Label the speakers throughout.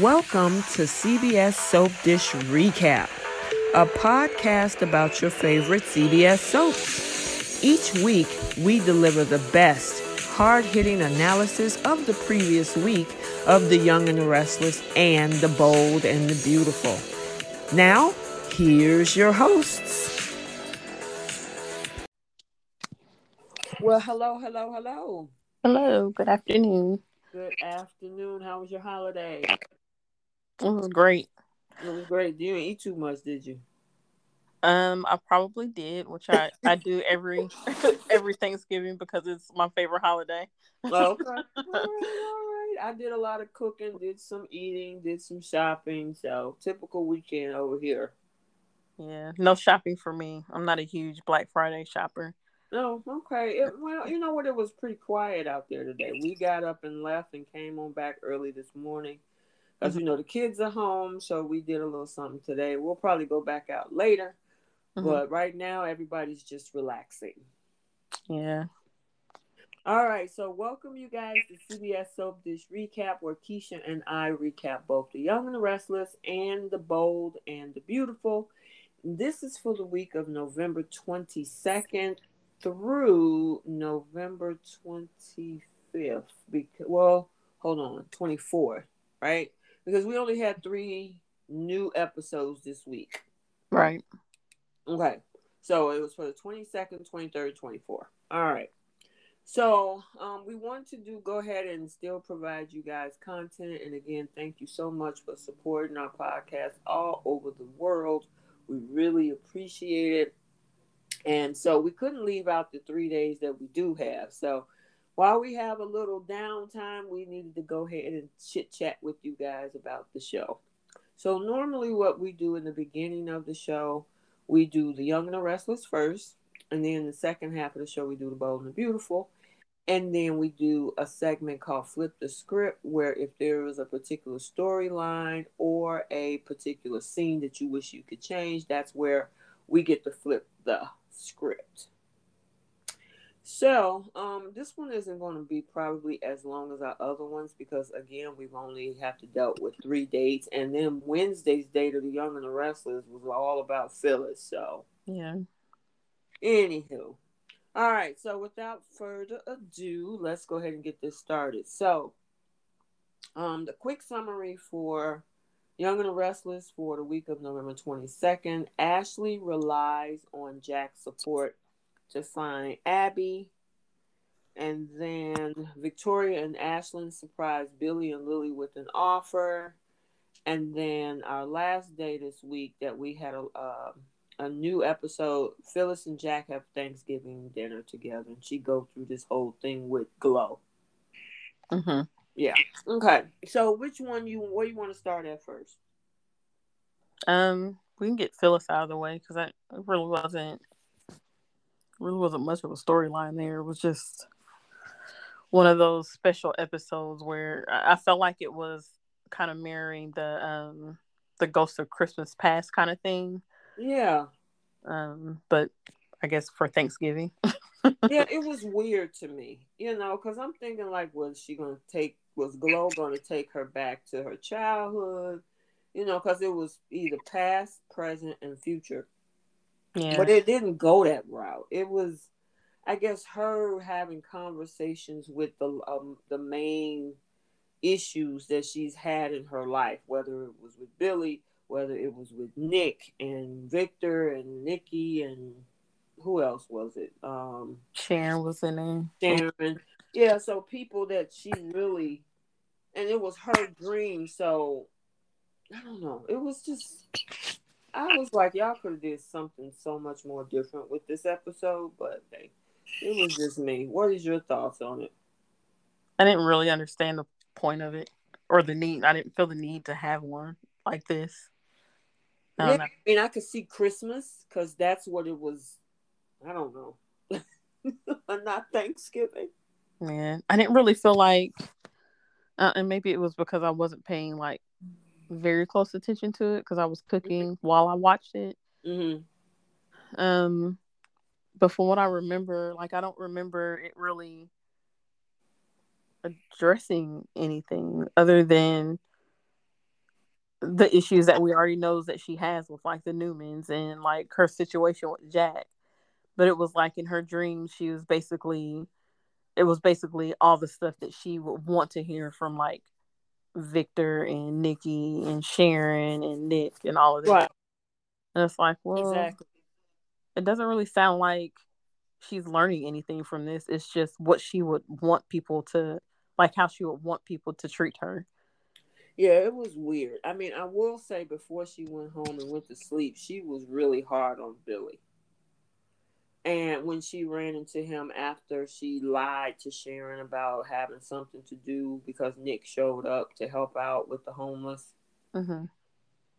Speaker 1: Welcome to CBS Soap Dish Recap, a podcast about your favorite CBS soaps. Each week, we deliver the best, hard hitting analysis of the previous week of The Young and the Restless and The Bold and the Beautiful. Now, here's your hosts. Well, hello, hello, hello.
Speaker 2: Hello, good afternoon.
Speaker 1: Good afternoon. How was your holiday?
Speaker 2: It was great.
Speaker 1: It was great. You didn't eat too much, did you?
Speaker 2: Um, I probably did, which I, I do every every Thanksgiving because it's my favorite holiday.
Speaker 1: okay. All right, all right. I did a lot of cooking, did some eating, did some shopping. So typical weekend over here.
Speaker 2: Yeah, no shopping for me. I'm not a huge Black Friday shopper.
Speaker 1: No, okay. It, well, you know what? It was pretty quiet out there today. We got up and left and came on back early this morning because you know the kids are home, so we did a little something today. We'll probably go back out later, mm-hmm. but right now everybody's just relaxing.
Speaker 2: Yeah.
Speaker 1: All right, so welcome you guys to CBS Soap Dish Recap, where Keisha and I recap both the Young and the Restless and the Bold and the Beautiful. This is for the week of November 22nd through November 25th. Because, well, hold on, 24th, right? Because we only had three new episodes this week.
Speaker 2: Right.
Speaker 1: Okay. So it was for the 22nd, 23rd, 24th. All right. So um, we want to do go ahead and still provide you guys content. And again, thank you so much for supporting our podcast all over the world. We really appreciate it. And so we couldn't leave out the three days that we do have. So while we have a little downtime, we needed to go ahead and chit chat with you guys about the show. So, normally, what we do in the beginning of the show, we do The Young and the Restless first, and then the second half of the show, we do The Bold and the Beautiful. And then we do a segment called Flip the Script, where if there is a particular storyline or a particular scene that you wish you could change, that's where we get to flip the script. So, um, this one isn't going to be probably as long as our other ones because again, we've only have to dealt with three dates, and then Wednesday's date of the Young and the Restless was all about Phyllis. So,
Speaker 2: yeah.
Speaker 1: Anywho, all right. So, without further ado, let's go ahead and get this started. So, um, the quick summary for Young and the Restless for the week of November twenty second. Ashley relies on Jack's support to find Abby. And then Victoria and Ashland surprised Billy and Lily with an offer. And then our last day this week that we had a uh, a new episode. Phyllis and Jack have Thanksgiving dinner together, and she go through this whole thing with Glow.
Speaker 2: Mm-hmm.
Speaker 1: Yeah. Okay. So, which one you where you want to start at first?
Speaker 2: Um, we can get Phyllis out of the way because I really wasn't really wasn't much of a storyline there. It was just one of those special episodes where I felt like it was kind of mirroring the um the Ghost of Christmas Past kind of thing.
Speaker 1: Yeah.
Speaker 2: Um, but I guess for Thanksgiving.
Speaker 1: yeah, it was weird to me, you know, because I'm thinking like, was she gonna take? Was Glow gonna take her back to her childhood? You know, because it was either past, present, and future.
Speaker 2: Yeah.
Speaker 1: But it didn't go that route. It was, I guess, her having conversations with the um, the main issues that she's had in her life, whether it was with Billy, whether it was with Nick and Victor and Nikki and who else was it? Um,
Speaker 2: Sharon was in there.
Speaker 1: Sharon. Yeah, so people that she really, and it was her dream. So I don't know. It was just I was like, y'all could have did something so much more different with this episode, but hey, it was just me. What is your thoughts on it?
Speaker 2: I didn't really understand the point of it or the need. I didn't feel the need to have one like this.
Speaker 1: I, yeah, I mean, I could see Christmas because that's what it was. I don't know, not Thanksgiving.
Speaker 2: Man, I didn't really feel like, uh, and maybe it was because I wasn't paying like very close attention to it because I was cooking mm-hmm. while I watched it.
Speaker 1: Mm-hmm.
Speaker 2: Um, but from what I remember, like I don't remember it really addressing anything other than the issues that we already knows that she has with like the Newmans and like her situation with Jack. But it was like in her dreams, she was basically, it was basically all the stuff that she would want to hear from like Victor and Nikki and Sharon and Nick and all of that. Right. And it's like, well, exactly. It doesn't really sound like she's learning anything from this. It's just what she would want people to like, how she would want people to treat her.
Speaker 1: Yeah, it was weird. I mean, I will say before she went home and went to sleep, she was really hard on Billy. And when she ran into him after she lied to Sharon about having something to do because Nick showed up to help out with the homeless. Mm-hmm.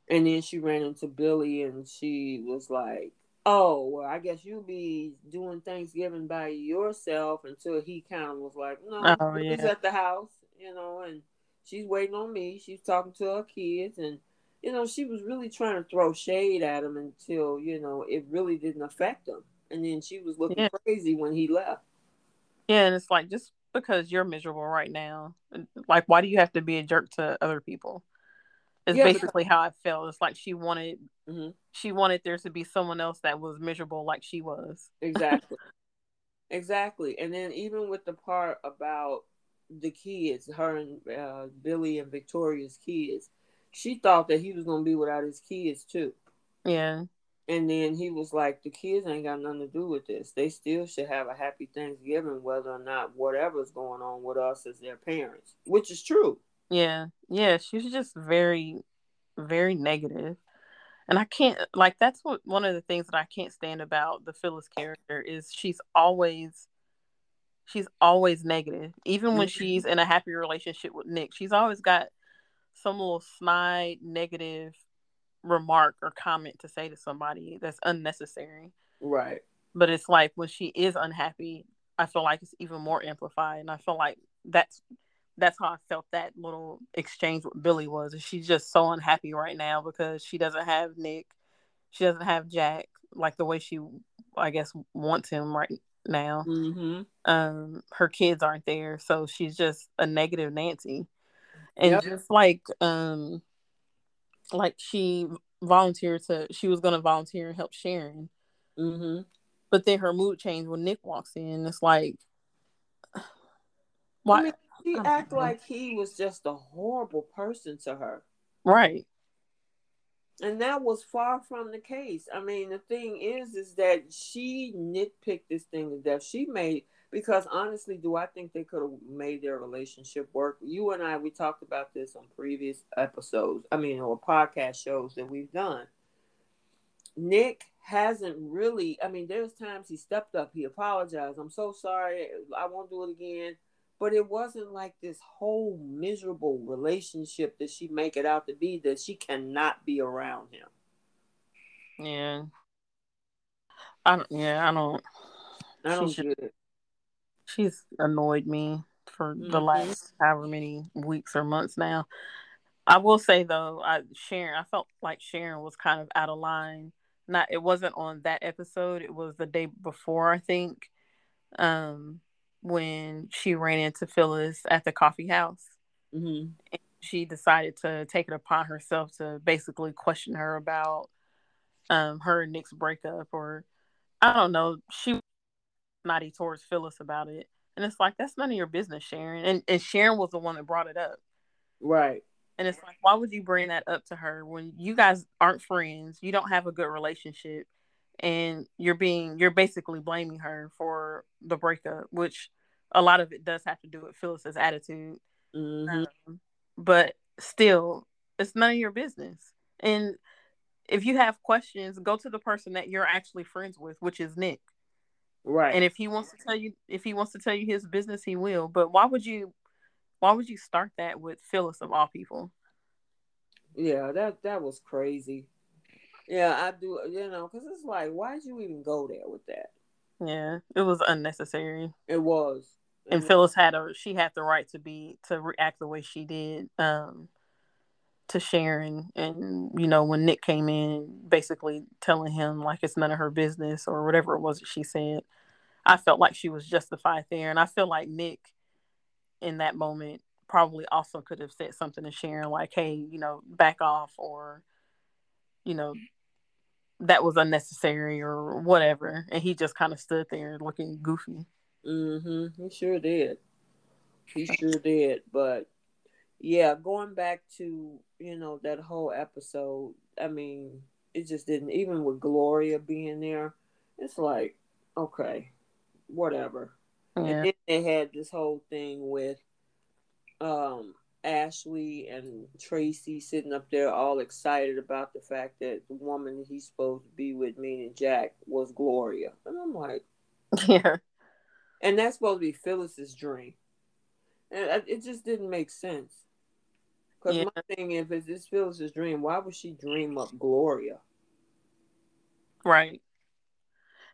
Speaker 1: And then she ran into Billy and she was like, Oh, well, I guess you'll be doing Thanksgiving by yourself until he kind of was like, No, oh, he's yeah. at the house, you know, and she's waiting on me. She's talking to her kids and you know, she was really trying to throw shade at him until, you know, it really didn't affect him and then she was looking yeah. crazy when he left.
Speaker 2: Yeah, and it's like just because you're miserable right now, like why do you have to be a jerk to other people? It's yeah, basically because... how I felt. It's like she wanted mm-hmm. she wanted there to be someone else that was miserable like she was.
Speaker 1: Exactly. exactly. And then even with the part about the kids, her and uh, Billy and Victoria's kids, she thought that he was gonna be without his kids too.
Speaker 2: Yeah.
Speaker 1: And then he was like, the kids ain't got nothing to do with this. They still should have a happy Thanksgiving, whether or not whatever's going on with us as their parents, which is true.
Speaker 2: Yeah. Yeah. She's just very, very negative. And I can't, like, that's what one of the things that I can't stand about the Phyllis character is she's always, she's always negative. Even when mm-hmm. she's in a happy relationship with Nick, she's always got some little snide, negative remark or comment to say to somebody that's unnecessary.
Speaker 1: Right.
Speaker 2: But it's like when she is unhappy, I feel like it's even more amplified. And I feel like that's that's how I felt that little exchange with Billy was. She's just so unhappy right now because she doesn't have Nick. She doesn't have Jack like the way she I guess wants him right now. Mm-hmm. Um, her kids aren't there, so she's just a negative Nancy. And yep. just like um like she volunteered to she was going to volunteer and help Sharon. Mm-hmm. But then her mood changed when Nick walks in. It's like,
Speaker 1: why? I mean, she act know. like he was just a horrible person to her,
Speaker 2: right?
Speaker 1: And that was far from the case. I mean, the thing is, is that she nitpicked this thing to death. She made because honestly, do I think they could have made their relationship work? You and I, we talked about this on previous episodes. I mean, or podcast shows that we've done. Nick hasn't really. I mean, there's times he stepped up. He apologized. I'm so sorry. I won't do it again. But it wasn't like this whole miserable relationship that she make it out to be. That she cannot be around him.
Speaker 2: Yeah. I don't. Yeah, I don't.
Speaker 1: I don't get it
Speaker 2: she's annoyed me for mm-hmm. the last however many weeks or months now. I will say though, I Sharon, I felt like Sharon was kind of out of line. Not it wasn't on that episode, it was the day before, I think. Um when she ran into Phyllis at the coffee house. Mm-hmm. she decided to take it upon herself to basically question her about um her and Nick's breakup or I don't know. She snotty towards Phyllis about it. And it's like, that's none of your business, Sharon. And, and Sharon was the one that brought it up.
Speaker 1: Right.
Speaker 2: And it's like, why would you bring that up to her when you guys aren't friends? You don't have a good relationship. And you're being, you're basically blaming her for the breakup, which a lot of it does have to do with Phyllis's attitude. Mm-hmm. Um, but still, it's none of your business. And if you have questions, go to the person that you're actually friends with, which is Nick.
Speaker 1: Right.
Speaker 2: And if he wants to tell you if he wants to tell you his business, he will. But why would you why would you start that with Phyllis of all people?
Speaker 1: Yeah, that that was crazy. Yeah, I do. You know, because it's like, why did you even go there with that?
Speaker 2: Yeah, it was unnecessary.
Speaker 1: It was.
Speaker 2: and Phyllis had a she had the right to be to react the way she did um to Sharon and you know when Nick came in basically telling him like it's none of her business or whatever it was that she said I felt like she was justified there and I feel like Nick in that moment probably also could have said something to Sharon like, "Hey, you know, back off," or you know, that was unnecessary or whatever. And he just kind of stood there looking goofy.
Speaker 1: Mm-hmm. He sure did. He sure did. But yeah, going back to, you know, that whole episode, I mean, it just didn't even with Gloria being there, it's like, okay, whatever. Yeah. And then they had this whole thing with um Ashley and Tracy sitting up there all excited about the fact that the woman he's supposed to be with, meaning Jack, was Gloria. And I'm like, Yeah. And that's supposed to be Phyllis's dream. And it just didn't make sense. Because yeah. my thing, if it's this Phyllis's dream, why would she dream up Gloria?
Speaker 2: Right.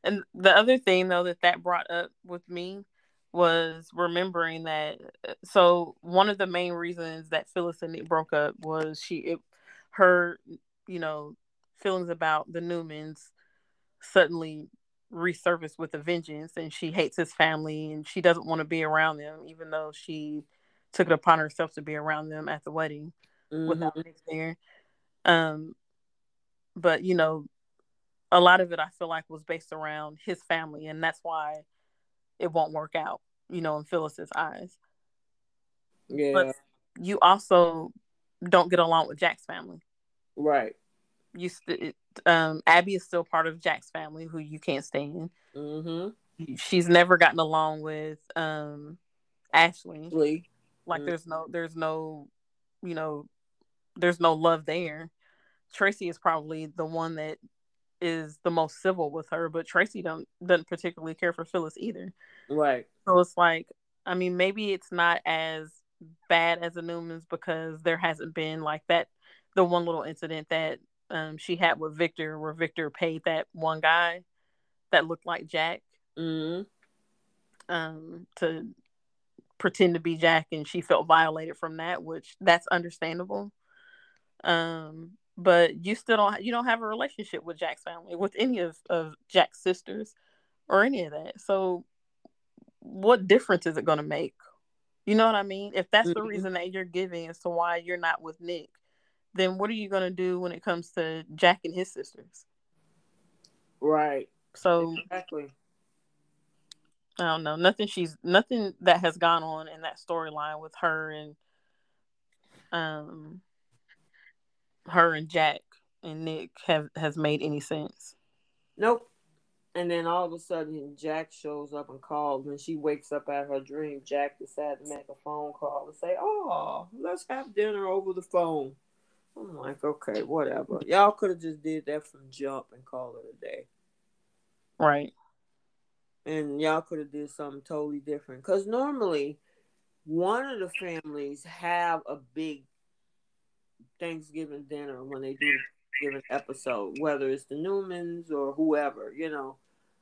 Speaker 2: And the other thing, though, that that brought up with me was remembering that uh, so one of the main reasons that Phyllis and Nick broke up was she it, her you know feelings about the Newmans suddenly resurfaced with a vengeance and she hates his family and she doesn't want to be around them even though she took it upon herself to be around them at the wedding mm-hmm. without Nick there um but you know a lot of it I feel like was based around his family and that's why it won't work out, you know, in Phyllis's eyes. Yeah. But you also don't get along with Jack's family.
Speaker 1: Right.
Speaker 2: You st- um Abby is still part of Jack's family who you can't stand. Mm-hmm. She's never gotten along with um Ashley. Lee. Like mm-hmm. there's no there's no you know there's no love there. Tracy is probably the one that is the most civil with her, but Tracy don't doesn't particularly care for Phyllis either.
Speaker 1: Right.
Speaker 2: So it's like, I mean, maybe it's not as bad as the Newmans because there hasn't been like that the one little incident that um, she had with Victor where Victor paid that one guy that looked like Jack mm-hmm. um, to pretend to be Jack and she felt violated from that, which that's understandable. Um, but you still don't you don't have a relationship with Jack's family, with any of, of Jack's sisters or any of that. So what difference is it gonna make? You know what I mean? If that's mm-hmm. the reason that you're giving as to why you're not with Nick, then what are you gonna do when it comes to Jack and his sisters?
Speaker 1: Right.
Speaker 2: So exactly. I don't know. Nothing she's nothing that has gone on in that storyline with her and um her and Jack and Nick have has made any sense.
Speaker 1: Nope. And then all of a sudden, Jack shows up and calls. When she wakes up out of her dream, Jack decides to make a phone call and say, "Oh, let's have dinner over the phone." I'm like, okay, whatever. Y'all could have just did that from jump and call it a day.
Speaker 2: Right.
Speaker 1: And y'all could have did something totally different. Because normally, one of the families have a big Thanksgiving dinner when they do Thanksgiving episode, whether it's the Newmans or whoever, you know.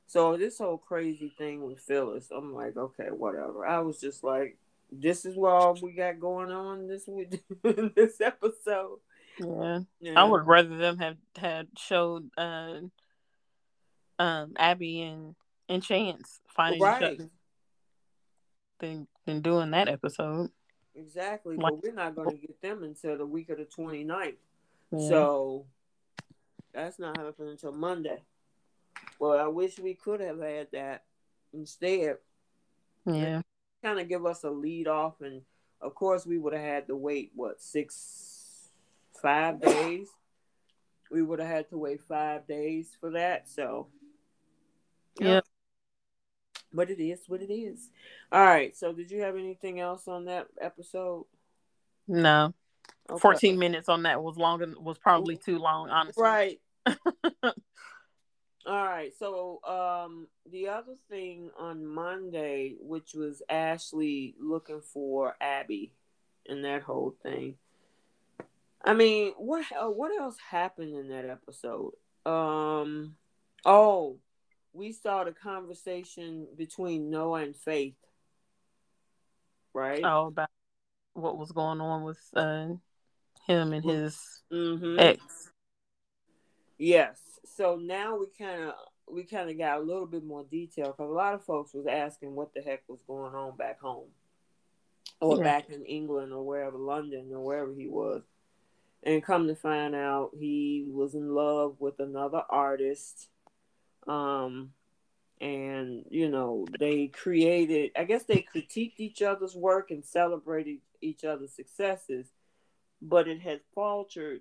Speaker 1: So this whole crazy thing with Phyllis, I'm like, okay, whatever. I was just like, this is what all we got going on this week, this episode.
Speaker 2: Yeah. yeah. I would rather them have had showed uh, um, Abby and and Chance finding right. each other than than doing that episode.
Speaker 1: Exactly, like, but we're not going to get them until the week of the 29th. Yeah. So that's not happening until Monday. Well, I wish we could have had that instead.
Speaker 2: Yeah.
Speaker 1: Kind of give us a lead off, and of course, we would have had to wait, what, six, five days? We would have had to wait five days for that. So,
Speaker 2: yeah
Speaker 1: but it is what it is. All right. So, did you have anything else on that episode?
Speaker 2: No. Okay. 14 minutes on that was long and was probably too long, honestly.
Speaker 1: Right. All right. So, um, the other thing on Monday, which was Ashley looking for Abby and that whole thing. I mean, what what else happened in that episode? Um, oh, we saw the conversation between Noah and Faith, right?
Speaker 2: Oh, about what was going on with uh, him and his mm-hmm. ex.
Speaker 1: Yes. So now we kind of we kind of got a little bit more detail because a lot of folks was asking what the heck was going on back home. or
Speaker 2: Yeah.
Speaker 1: back in England or wherever, London or wherever he was. And come to find out, he was in love with another artist. Um, and you know, they created. I guess they critiqued each other's work and celebrated each other's successes, but it had faltered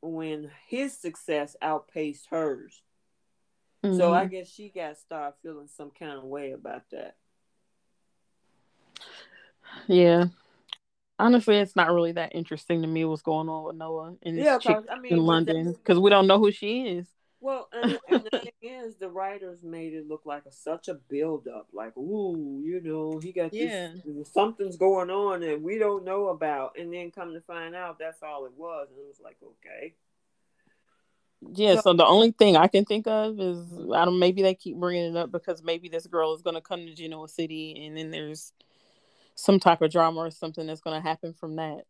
Speaker 1: when his success outpaced hers. So I
Speaker 2: Mhm.
Speaker 1: guess she got started feeling some kind of way about that.
Speaker 2: yeah. Honestly, it's not really that interesting to me what's going on with Noah and this
Speaker 1: Yeah,
Speaker 2: chick
Speaker 1: I mean,
Speaker 2: in London because we don't know who she is.
Speaker 1: Well, and, and the thing is, the writers made it look like a, such a build up. Like, ooh, you know, he got
Speaker 2: Yeah.
Speaker 1: this, something's going on and we don't know about. And then come to find out, that's all it was. And it was like, okay.
Speaker 2: Yeah,
Speaker 1: So-
Speaker 2: so the only thing I can think of is I don't maybe they keep bringing it up because maybe this girl is going to come to Genoa City and then there's some type of drama or something that's going to happen from that.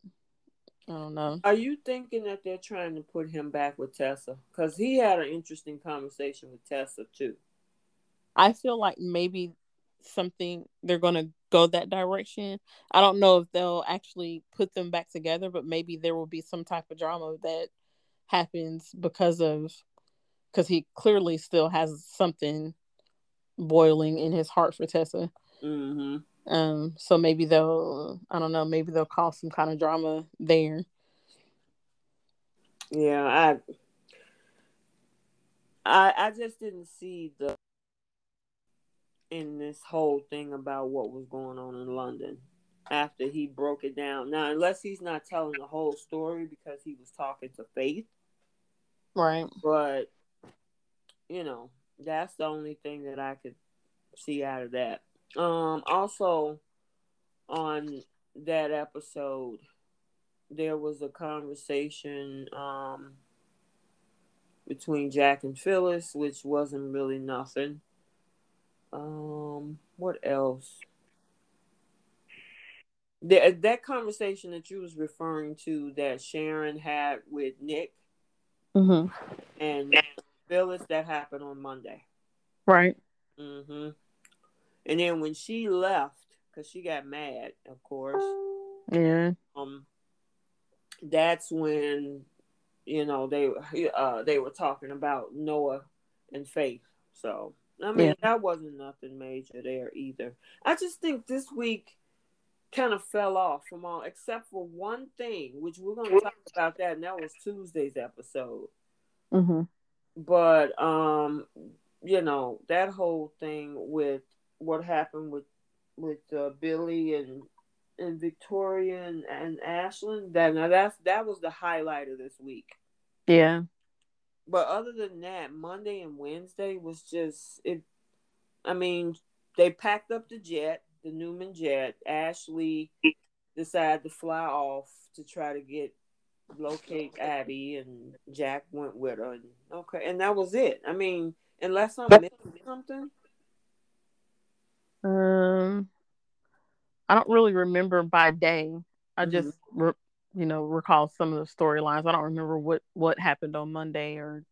Speaker 2: I don't know.
Speaker 1: Are you thinking that they're trying to put him back with Tessa? Because he had an interesting conversation with Tessa, too.
Speaker 2: I feel like maybe something they're going to go that direction. I don't know if they'll actually put them back together, but maybe there will be some type of drama that happens because of because he clearly still has something boiling in his heart for Tessa.
Speaker 1: Mm-hmm.
Speaker 2: Um, so maybe they'll I don't know, maybe they'll cause some kind of drama there.
Speaker 1: Yeah, I, I, I just didn't see the in this whole thing about what was going on in London after he broke it down. Now, unless he's not telling the whole story because he was talking to Faith,
Speaker 2: Right.
Speaker 1: but you know, that's the only thing that I could see out of that. Um, also on that episode, there was a conversation um between Jack and Phyllis, which wasn't really nothing. Um, what else? That that conversation that you was referring to that Sharon had with Nick
Speaker 2: Mm-hmm.
Speaker 1: and Phyllis, that happened on Monday.
Speaker 2: Right.
Speaker 1: hmm And then when she left, because she got mad, of course.
Speaker 2: Yeah.
Speaker 1: Um, that's when you know they uh they were talking about Noah and Faith. So I mean
Speaker 2: Yeah.
Speaker 1: that wasn't nothing major there either. I just think this week kind of fell off from all except for one thing, which we're gonna talk about that, and that was Tuesday's episode.
Speaker 2: Mm-hmm.
Speaker 1: But um, you know that whole thing with what happened with with uh, Billy and and Victoria and, and Ashland. That now that's that was the highlight of this week.
Speaker 2: Yeah.
Speaker 1: But other than that, Monday and Wednesday was just it. I mean, they packed up the jet, the Newman jet. Ashley decided to fly off to try to get locate Abby, and Jack went with her. And, okay, and that was it. I mean, unless I'm missing something.
Speaker 2: Um, I don't really remember by day. I
Speaker 1: Mhm.
Speaker 2: just, re- you know, recall some of the storylines. I don't remember what what happened on Monday or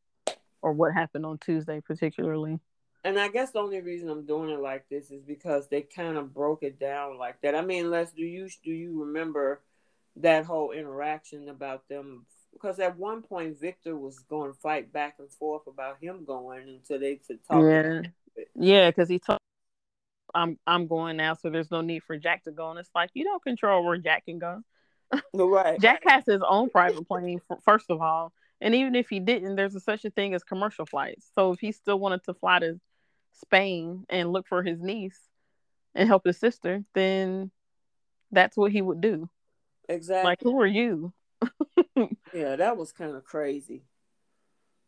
Speaker 2: or what happened on Tuesday particularly.
Speaker 1: And I guess the only reason I'm doing it like this is because they kind of broke it down like that. I mean, Les, do you do you remember that whole interaction about them? Because at one point Victor was going to fight back and forth about him going until they could talk.
Speaker 2: Yeah, yeah, because he told. I'm I'm going now, so there's no need for Jack to go. And it's like you don't control where Jack can go.
Speaker 1: Right.
Speaker 2: Jack has his own private plane, first of all, and even if he didn't, there's a, such a thing as commercial flights. So if he still wanted to fly to Spain and look for his niece and help his sister, then that's what he would do.
Speaker 1: Exactly.
Speaker 2: Like, who are you?
Speaker 1: yeah, that was kind of crazy.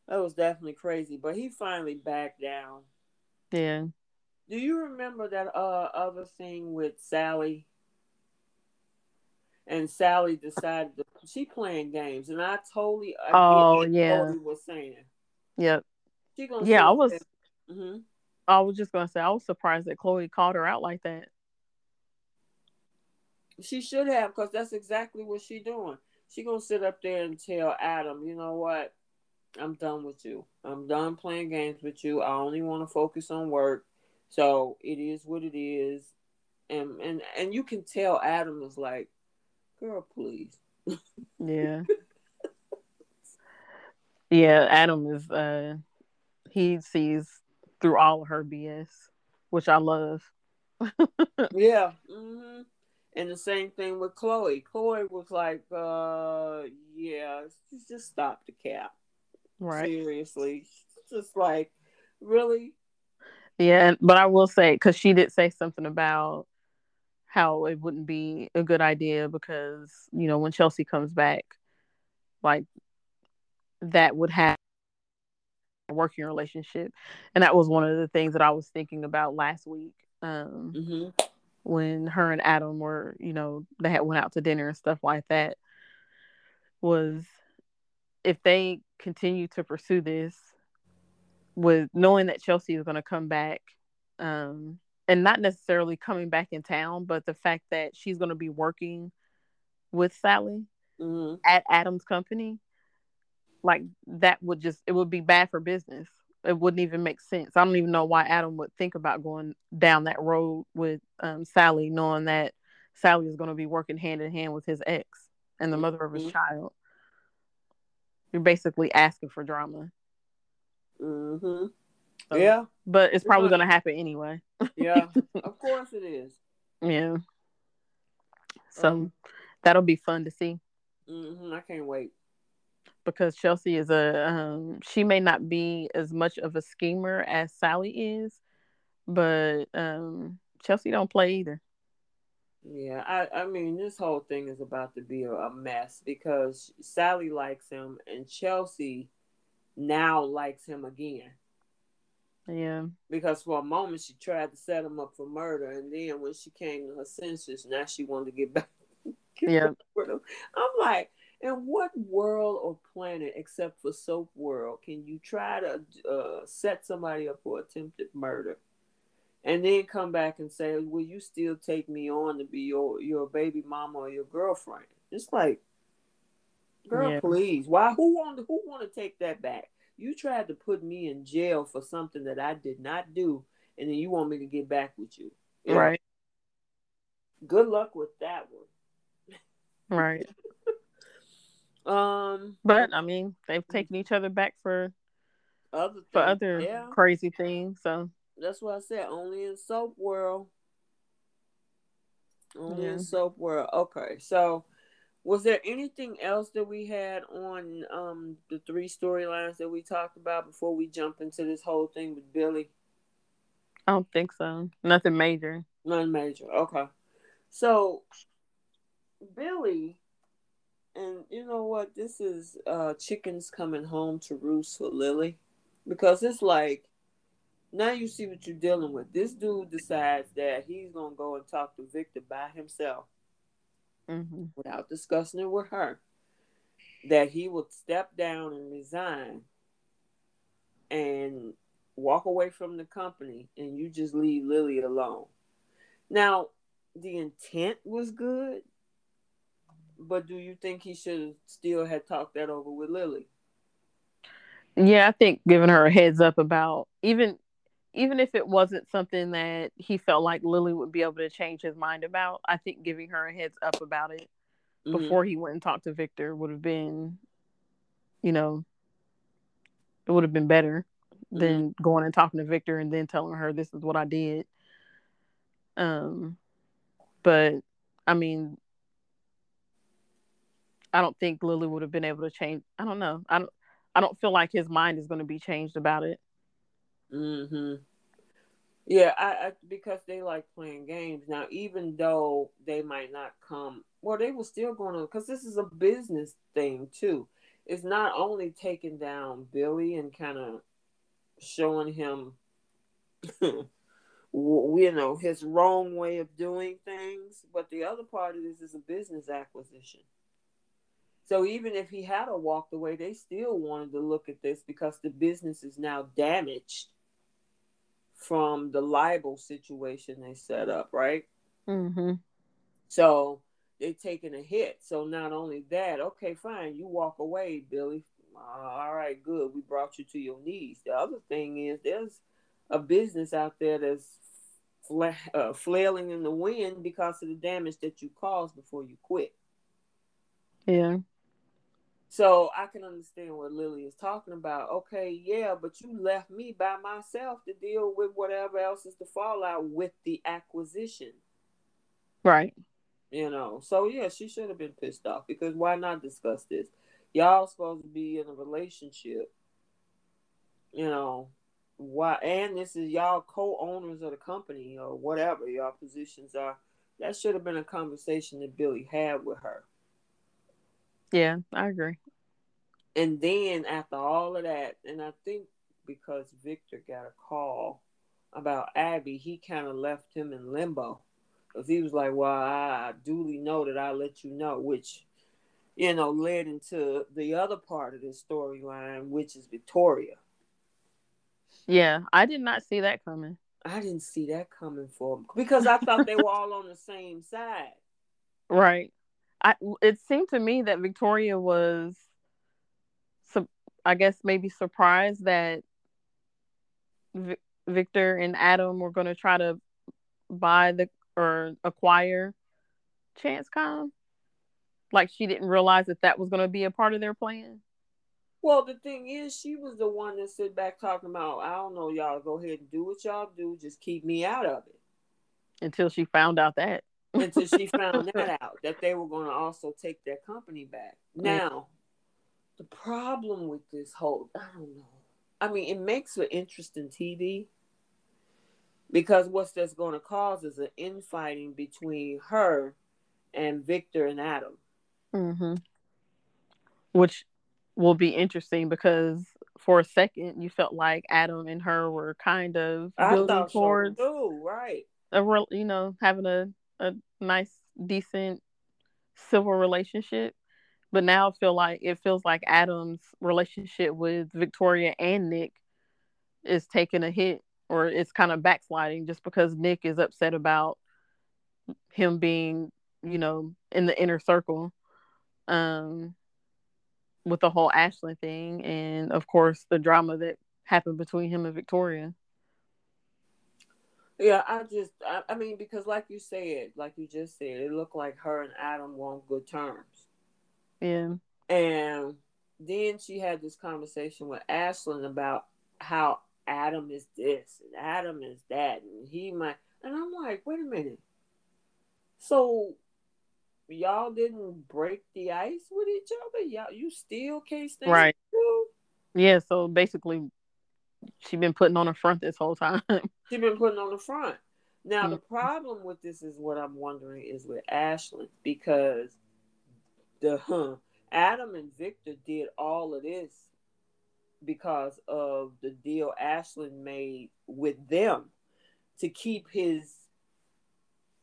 Speaker 1: That was definitely crazy. But he finally backed down.
Speaker 2: Yeah.
Speaker 1: Do you remember that uh other thing with Sally? And Sally decided to, she playing games, and I totally I
Speaker 2: Oh,
Speaker 1: what
Speaker 2: yeah.
Speaker 1: Chloe was saying.
Speaker 2: Yep.
Speaker 1: She gonna
Speaker 2: Yeah, I was.
Speaker 1: hmm
Speaker 2: I was just gonna say I was surprised that Chloe called her out like that.
Speaker 1: She should have, because that's exactly what she doing. She gonna sit up there and tell Adam, you know what? I'm done with you. I'm done playing games with you. I only want to focus on work. So it is what it is. and and and you can tell Adam was like, "Girl, please."
Speaker 2: Yeah. yeah, Adam is uh he sees through all of her BS, which I love.
Speaker 1: yeah. Mm-hmm. And the same thing with Chloe. Chloe was like, uh, yeah, just stop the cap. Right. Seriously. Just like, really?
Speaker 2: Yeah, but I will say, because she did say something about how it wouldn't be a good idea because, you know, when Chelsea comes back, like, that would have a working relationship. And that was one of the things that I was thinking about last week. Um, mm-hmm when her and Adam were, you know, they had went out to dinner and stuff like that was if they continue to pursue this with knowing that Chelsea is going to come back um and not necessarily coming back in town, but the fact that she's going to be working with Sally mm-hmm. at Adam's company, like that would just it would be bad for business it wouldn't even make sense. I don't even know why Adam would think about going down that road with um, Sally, knowing that Sally is going to be working hand in hand with his ex and the mm-hmm. mother of his child. You're basically asking for drama.
Speaker 1: Mm-hmm. So, yeah,
Speaker 2: but it's probably going to happen anyway.
Speaker 1: yeah, of course it is.
Speaker 2: Yeah. So um, that'll be fun to see.
Speaker 1: Mm-hmm. I can't wait
Speaker 2: because Chelsea is a um, she may not be as much of a schemer as Sally is, but um, Chelsea don't play either.
Speaker 1: Yeah, I I mean this whole thing is about to be a, a mess because Sally likes him and Chelsea now likes him again.
Speaker 2: Yeah.
Speaker 1: Because for a moment she tried to set him up for murder, and then when she came to her senses, now she wanted to get back.
Speaker 2: yeah.
Speaker 1: I'm like, in what world or planet, except for Soap World, can you try to uh, set somebody up for attempted murder, and then come back and say, "Will you still take me on to be your your baby mama or your girlfriend?" It's like, girl, yeah. please. Why? Who want who want to take that back? You tried to put me in jail for something that I did not do, and then you want me to get back with you.
Speaker 2: Yeah. Right.
Speaker 1: Good luck with that
Speaker 2: one. Right.
Speaker 1: Um,
Speaker 2: but I mean, they've taken each other back for
Speaker 1: other things.
Speaker 2: for other yeah. crazy things. So
Speaker 1: that's what I said. Only in soap world. Only in soap world. Okay, so was there anything else that we had on um the three storylines that we talked about before we jump into this whole thing with Billy?
Speaker 2: I don't think so. Nothing major.
Speaker 1: Nothing major. Okay. So Billy and you know what? This is uh chickens coming home to roost for Lily. Because it's like now you see what you're dealing with. This dude decides that he's gonna go and talk to Victor by himself
Speaker 2: mm-hmm.
Speaker 1: without discussing it with her. That he would step down and resign and walk away from the company and you just leave Lily alone. Now, the intent was good, but do you think he should still have talked that over with Lily?
Speaker 2: Yeah, I think giving her a heads up about even even if it wasn't something that he felt like Lily would be able to change his mind about, I think giving her a heads up about it mm-hmm. before he went and talked to Victor would have been, you know, it would have been better mm-hmm. than going and talking to Victor and then telling her this is what I did. Um, but I mean, I don't think Lily would have been able to change. I don't know. I don't. I don't feel like his mind is going to be changed about it.
Speaker 1: Hmm. Yeah, I, I because they like playing games now. Even though they might not come, well, they were still going to because this is a business thing too. It's not only taking down Billy and kind of showing him, you know, his wrong way of doing things, but the other part of this is a business acquisition. So even if he had a walked away, they still wanted to look at this because the business is now damaged from the libel situation they set up, right?
Speaker 2: Mm-hmm.
Speaker 1: So they're taking a hit. So not only that, okay, fine, you walk away, Billy. Uh, all right, good. We brought you to your knees. The other thing is there's a business out there that's fla- uh, flailing in the wind because of the damage that you caused before you quit.
Speaker 2: Yeah.
Speaker 1: So I can understand what Lily is talking about. Okay, yeah, but you left me by myself to deal with whatever else is the fallout with the acquisition.
Speaker 2: Right.
Speaker 1: You know, so yeah, she should have been pissed off because why not discuss this? Y'all supposed to be in a relationship. You know, why and this is y'all co-owners of the company or whatever y'all positions are. That should have been a conversation that Billy had with her.
Speaker 2: Yeah, I agree.
Speaker 1: And then after all of that, and I think because Victor got a call about Abby, he kind of left him in limbo. Because he was like, Well, I duly know that I'll let you know, which, you know, led into the other part of this storyline, which is Victoria.
Speaker 2: Yeah, I did not see that coming.
Speaker 1: I didn't see that coming for him because I thought they were all on the same side.
Speaker 2: Right. I it seemed to me that Victoria was I guess maybe surprised that v- Victor and Adam were going to try to buy the or acquire ChanceComm. Like she didn't realize that that was going to be a part of their plan.
Speaker 1: Well, the thing is, she was the one that sit back talking about, I don't know, y'all go ahead and do what y'all do, just keep me out of it.
Speaker 2: Until she found out that.
Speaker 1: Until she found that out, that they were going to also take their company back. Now, the problem with this whole, I don't know. I mean, it makes for interesting TV because what's that's going to cause is an infighting between her and Victor and Adam.
Speaker 2: Mm-hmm. Which will be interesting because for a second you felt like Adam and her were kind of building towards
Speaker 1: so too, right?
Speaker 2: A real, you know, having a a nice, decent civil relationship. But now I feel like it feels like Adam's relationship with Victoria and Nick is taking a hit or it's kind of backsliding just because Nick is upset about him being, you know, in the inner circle. Um with the whole Ashland thing and of course the drama that happened between him and Victoria.
Speaker 1: Yeah, I just, I, I, mean, because like you said, like you just said, it looked like her and Adam were on good terms.
Speaker 2: Yeah.
Speaker 1: And then she had this conversation with Ashland about how Adam is this and Adam is that, and he might, and I'm like, wait a minute. So y'all didn't break the ice with each other? Y'all, you still can't stand
Speaker 2: right? Yeah. So basically, she been putting on a front this whole time.
Speaker 1: she been putting on the front. Now mm-hmm. the problem with this is what I'm wondering is with Ashland because the huh, Adam and Victor did all of this because of the deal Ashland made with them to keep his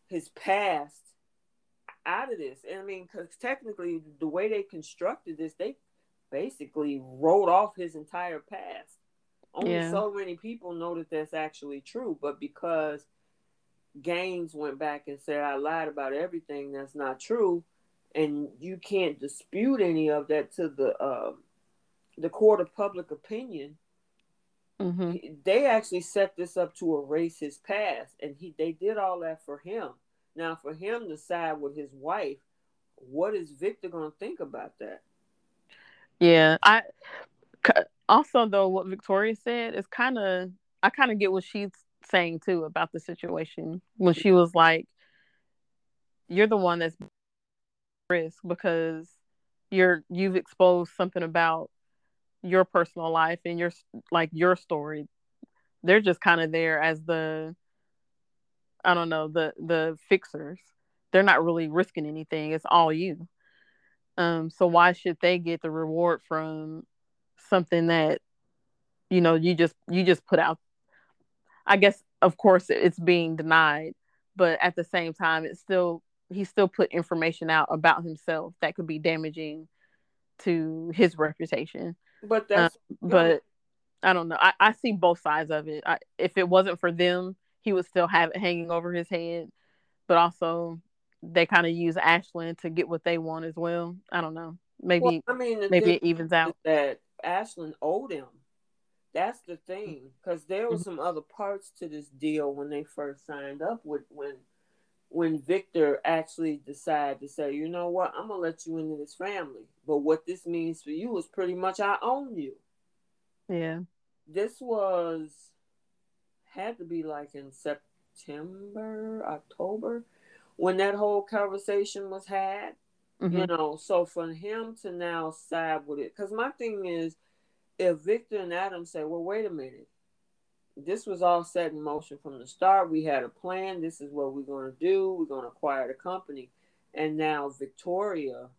Speaker 1: his past out of this. And I mean, because technically, the way they constructed this, they basically wrote off his entire past. Only yeah. so many people know that that's actually true, but because Gaines went back and said I lied about everything, that's not true, and you can't dispute any of that to the uh, the court of public opinion.
Speaker 2: Mm-hmm.
Speaker 1: They actually set this up to erase his past, and he they did all that for him. Now, for him to side with his wife, what is Victor going to think about that?
Speaker 2: Yeah, I also though what Victoria said is kind of I kind of get what she's saying too about the situation when she was like, "You're the one that's risk because you're you've exposed something about your personal life and your like your story. They're just kind of there as the I don't know the the fixers. They're not really risking anything. It's all you. Um, so why should they get the reward from something that you know you just you just put out? I guess of course it's being denied, but at the same time it's still he still put information out about himself that could be damaging to his reputation.
Speaker 1: But that's
Speaker 2: um, but I don't know. I, I see both sides of it. I, if it wasn't for them, he would still have it hanging over his head. But also, they kind of use Ashland to get what they want as well. I don't know. Maybe
Speaker 1: well, I mean,
Speaker 2: maybe it evens out.
Speaker 1: That Ashland owed him. That's the thing, because there were mm-hmm. some other parts to this deal when they first signed up with when when Victor actually decided to say, you know what, I'm gonna let you into this family. But what this means for you is pretty much I own you.
Speaker 2: Yeah.
Speaker 1: This was had to be like in September, October, when that whole conversation was had.
Speaker 2: Mm-hmm.
Speaker 1: You know, so for him to now side with it, because my thing is, if Victor and Adam say, well, wait a minute, this was all set in motion from the start. We had a plan. This is what we're going to do. We're going to acquire the company. And now Victoria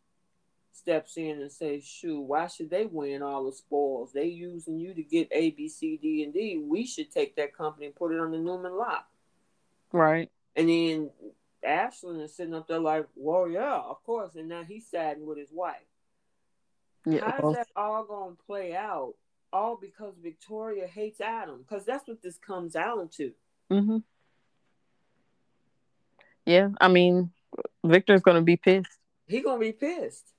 Speaker 1: steps in and says, shoot, why should they win all the spoils? They using you to get A, B, C, D, and D. We should take that company and put it on the Newman lot.
Speaker 2: Right.
Speaker 1: And then Ashland is sitting up there like, well, yeah, of course. And now he's saddened with his wife.
Speaker 2: Yeah.
Speaker 1: How's that all going to play out? All because Victoria hates Adam. Because that's what this comes down to.
Speaker 2: Mm-hmm. Yeah. I mean, Victor's going to be pissed.
Speaker 1: He going to be pissed.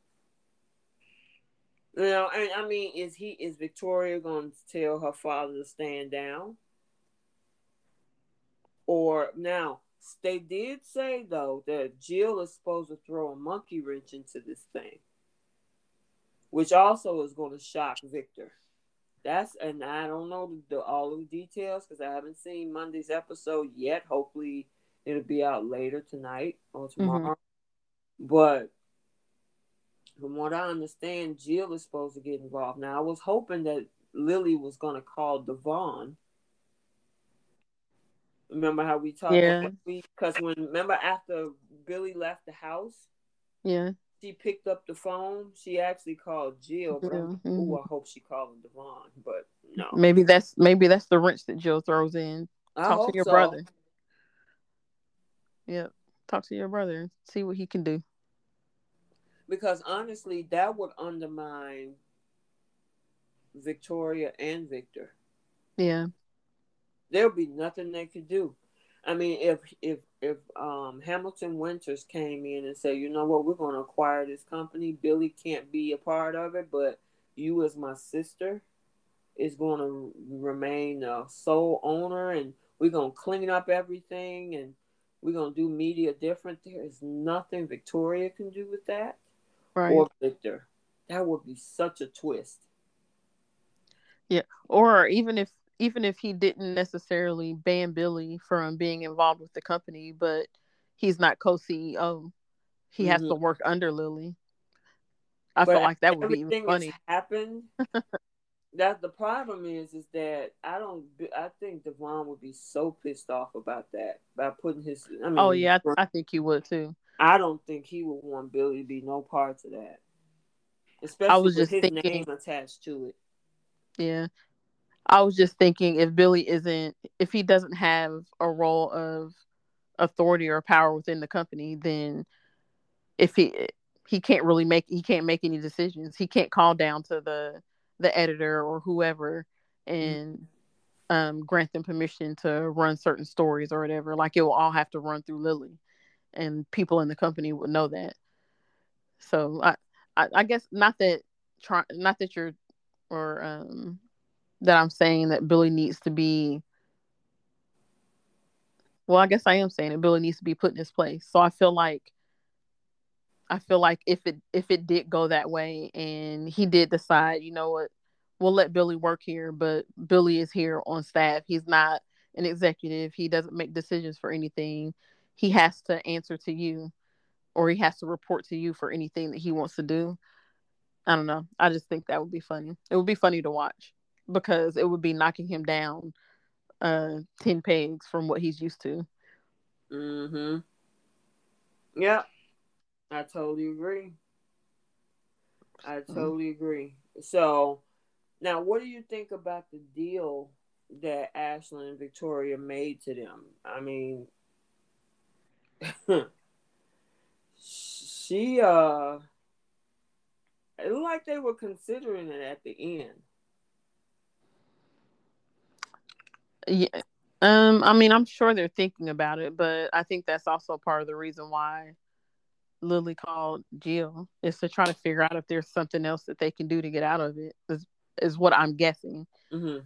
Speaker 1: You know, and I mean, is he is Victoria going to tell her father to stand down? Or now they did say though that Jill is supposed to throw a monkey wrench into this thing, which also is going to shock Victor. That's and I don't know the, the all of the details because I haven't seen Monday's episode yet. Hopefully, it'll be out later tonight or tomorrow. Mm-hmm. But from what I understand, Jill is supposed to get involved. Now, I was hoping that Lily was going to call Devon. Remember how we talked?
Speaker 2: Yeah.
Speaker 1: Because when remember after Billy left the house,
Speaker 2: yeah,
Speaker 1: she picked up the phone. She actually called Jill. But
Speaker 2: yeah.
Speaker 1: mm-hmm. I hope she called Devon. But no.
Speaker 2: Maybe that's maybe that's the wrench that Jill throws in.
Speaker 1: I
Speaker 2: Talk to your
Speaker 1: so.
Speaker 2: brother. Yep. Talk to your brother. and See what he can do
Speaker 1: because honestly, that would undermine Victoria and Victor.
Speaker 2: Yeah,
Speaker 1: there'll be nothing they could do. I mean, if if if um, Hamilton Winters came in and said, you know what, we're going to acquire this company. Billy can't be a part of it, but you as my sister is going to remain a sole owner, and we're going to clean up everything, and we're going to do media different. There is nothing Victoria can do with that
Speaker 2: right.
Speaker 1: or Victor. That would be such a twist.
Speaker 2: Yeah, or even if even if he didn't necessarily ban Billy from being involved with the company, but he's not co-CEO, he mm-hmm. has to work under Lily. I but feel like that would be even funny.
Speaker 1: Happened. that the problem is, is that I don't. I think Devon would be so pissed off about that by putting his. I mean,
Speaker 2: oh yeah, I, I think he would too.
Speaker 1: I don't think he would want Billy to be no part of that. Especially I was just his thinking, name attached to it.
Speaker 2: Yeah. I was just thinking if Billy isn't if he doesn't have a role of authority or power within the company, then if he he can't really make he can't make any decisions. He can't call down to the the editor or whoever and mm-hmm. um, grant them permission to run certain stories or whatever. Like it will all have to run through Lily and people in the company would know that. So I, I, I guess not that try, not that you're, or um, that I'm saying that Billy needs to be. Well, I guess I am saying that Billy needs to be put in his place. So I feel like, I feel like if it if it did go that way and he did decide, you know what, we'll let Billy work here, but Billy is here on staff. He's not an executive. He doesn't make decisions for anything he has to answer to you or he has to report to you for anything that he wants to do. I don't know. I just think that would be funny. It would be funny to watch because it would be knocking him down uh 10 pegs from what he's used to.
Speaker 1: Mhm. Yeah. I totally agree. I mm-hmm. totally agree. So, now what do you think about the deal that Ashland and Victoria made to them? I mean, she uh it looked like they were considering it at the end.
Speaker 2: Yeah. Um, I mean, I'm sure they're thinking about it, but I think that's also part of the reason why Lily called Jill is to try to figure out if there's something else that they can do to get out of it. Is is what I'm guessing.
Speaker 1: Mm-hmm.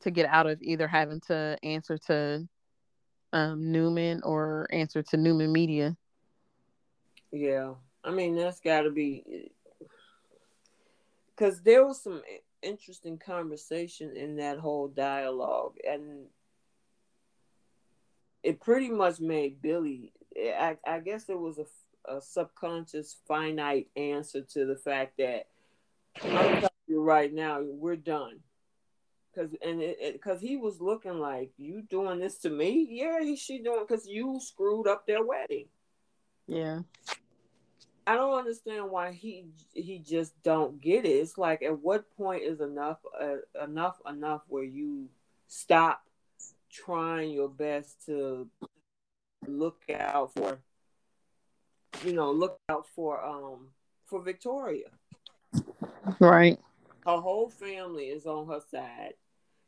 Speaker 2: to get out of either having to answer to um, Newman or answer to Newman Media.
Speaker 1: Yeah, I mean that's got to be because there was some interesting conversation in that whole dialogue, and it pretty much made Billy. I, I guess it was a, a subconscious, finite answer to the fact that I'm telling you right now, we're done. Cause and it, cause he was looking like you doing this to me. Yeah, he she doing because you screwed up their wedding.
Speaker 2: Yeah.
Speaker 1: I don't understand why he he just don't get it. It's like at what point is enough uh, enough enough where you stop trying your best to look out for you know look out for um for Victoria.
Speaker 2: Right.
Speaker 1: Her whole family is on her side.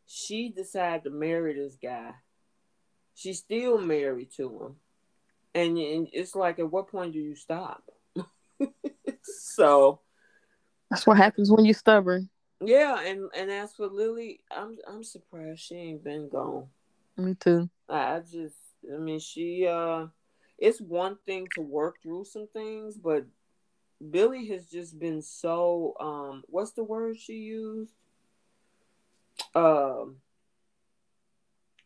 Speaker 1: She decided to marry this guy. She's still married to him. And, and it's like at what point do you stop? So
Speaker 2: that's what happens when you're stubborn.
Speaker 1: Yeah, and and as for Lily, I'm I'm surprised she ain't been gone.
Speaker 2: Me too.
Speaker 1: I just, I mean, she. uh It's one thing to work through some things, but Billy has just been so. um What's the word she used? Um.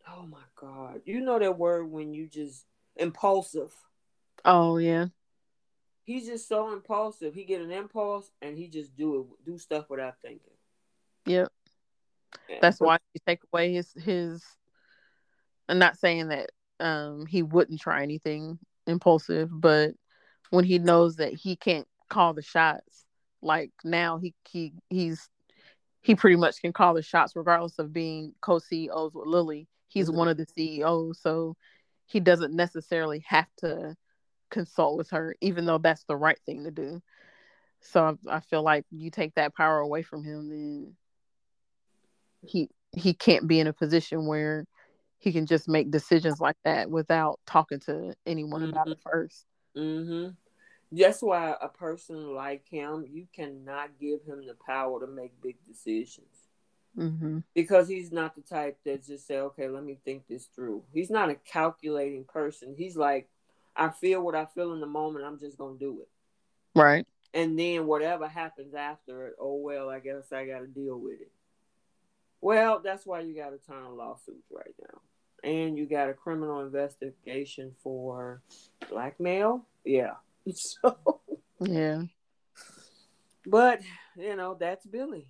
Speaker 1: Oh my God! You know that word when you just impulsive.
Speaker 2: Oh yeah
Speaker 1: he's just so impulsive. He get an impulse and he just do it, do stuff without thinking.
Speaker 2: Yep. Yeah. That's why you take away his his. I'm not saying that um he wouldn't try anything impulsive, but when he knows that he can't call the shots, like now he he he's he pretty much can call the shots regardless of being co-CEOs with Lily. He's mm-hmm. one of the CEOs, so he doesn't necessarily have to consult with her, even though that's the right thing to do. So I, I feel like you take that power away from him, then he he can't be in a position where he can just make decisions like that without talking to anyone mm-hmm. about it 1st
Speaker 1: Mm-hmm. That's why a person like him, you cannot give him the power to make big decisions.
Speaker 2: Mm-hmm.
Speaker 1: Because he's not the type that just say, "Okay, let me think this through." He's not a calculating person. He's like, I feel what I feel in the moment. I'm just gonna do it.
Speaker 2: Right.
Speaker 1: And then whatever happens after it, oh well, I guess I got to deal with it. Well, that's why you got a ton of lawsuits right now, and you got a criminal investigation for blackmail. Yeah. So.
Speaker 2: Yeah.
Speaker 1: But you know that's Billy.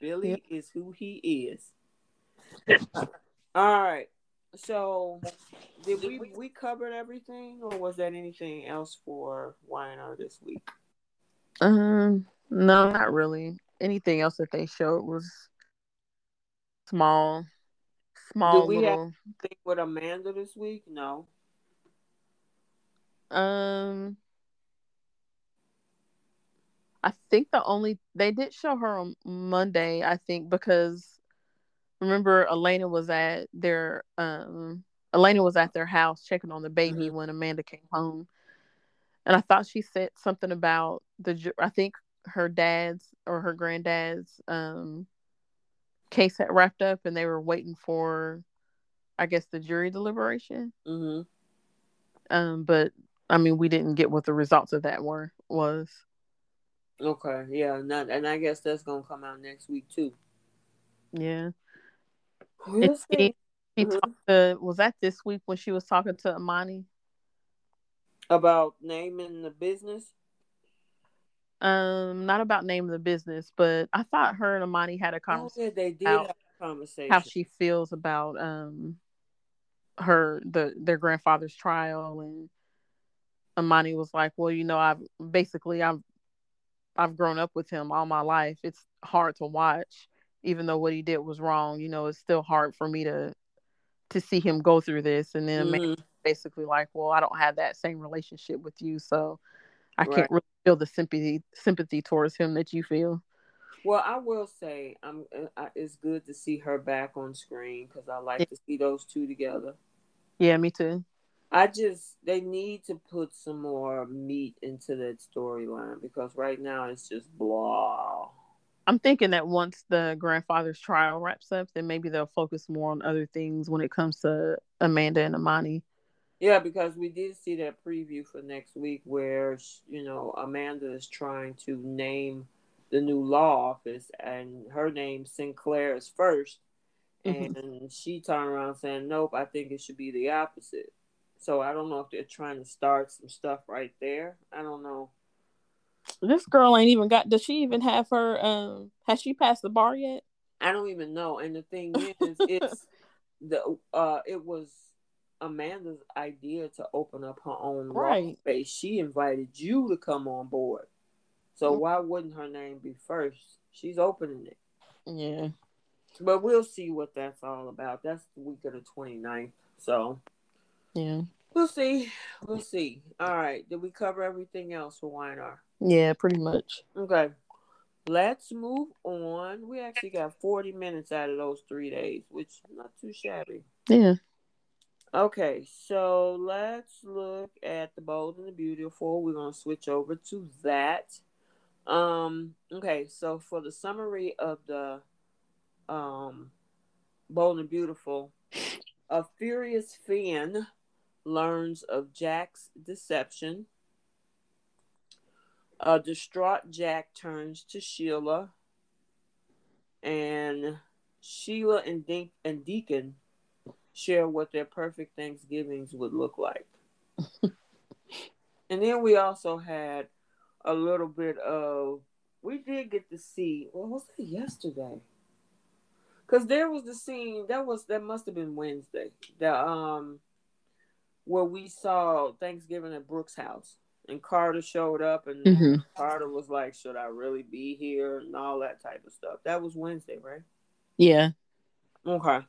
Speaker 1: Billy is who he is. All right. So, did we we covered everything, or was that anything else for YNR this week?
Speaker 2: Um, no, not really. Anything else that they showed was small, small.
Speaker 1: Did we little... have thing with Amanda this week? No.
Speaker 2: Um, I think the only they did show her on Monday. I think because remember Elena was at their um Elena was at their house checking on the baby mm-hmm. when Amanda came home. And I thought she said something about the I think her dad's or her granddad's um case had wrapped up and they were waiting for I guess the jury deliberation.
Speaker 1: Mm-hmm.
Speaker 2: Um but I mean we didn't get what the results of that were was.
Speaker 1: Okay, yeah, not, and I guess that's gonna come out next week too.
Speaker 2: Yeah. She, she mm-hmm. talked to, was that this week when she was talking to Imani?
Speaker 1: About naming the business?
Speaker 2: Um, not about naming the business, but I thought her and Imani had a conversation.
Speaker 1: They did have a conversation.
Speaker 2: How she feels about um her the their grandfather's trial and Imani was like, Well, you know, I've basically I've I've grown up with him all my life. It's hard to watch even though what he did was wrong, you know, it's still hard for me to to see him go through this. And then mm-hmm. basically like, well, I don't have that same relationship with you, so I right. can't really feel the sympathy sympathy towards him that you feel.
Speaker 1: Well, I will say, I'm. Uh, it's good to see her back on screen because I like yeah. to see those two together.
Speaker 2: Yeah, me too.
Speaker 1: I just they need to put some more meat into that storyline because right now it's just blah.
Speaker 2: I'm thinking that once the grandfather's trial wraps up, then maybe they'll focus more on other things when it comes to Amanda and Imani.
Speaker 1: Yeah, because we did see that preview for next week where you know Amanda is trying to name the new law office, and her name Sinclair is 1st mm-hmm. and she turned around saying, "Nope, I think it should be the opposite." So I don't know if they're trying to start some stuff right there. I don't know.
Speaker 2: This girl ain't even got. Does she even have her? Um, has she passed the bar yet?
Speaker 1: I don't even know. And the thing is, it's the uh, it was Amanda's idea to open up her own right. space. She invited you to come on board. So mm-hmm. why wouldn't her name be first? She's opening it.
Speaker 2: Yeah.
Speaker 1: But we'll see what that's all about. That's the week of the 29th. So
Speaker 2: yeah.
Speaker 1: We'll see. We'll see. All right. Did we cover everything else for YNR?
Speaker 2: Yeah, pretty much.
Speaker 1: Okay. Let's move on. We actually got 40 minutes out of those three days, which not too shabby.
Speaker 2: Yeah.
Speaker 1: Okay, so let's look at the bold and the beautiful. We're gonna switch over to that. Um, okay, so for the summary of the um bold and beautiful, a furious Finn learns of Jack's deception. A distraught Jack turns to Sheila, and Sheila and, De- and Deacon share what their perfect Thanksgivings would look like. and then we also had a little bit of we did get to see what was it yesterday? Cause there was the scene that was that must have been Wednesday. The um where we saw Thanksgiving at Brooke's house and Carter showed up and mm-hmm. Carter was like, Should I really be here? and all that type of stuff. That was Wednesday, right?
Speaker 2: Yeah.
Speaker 1: Okay.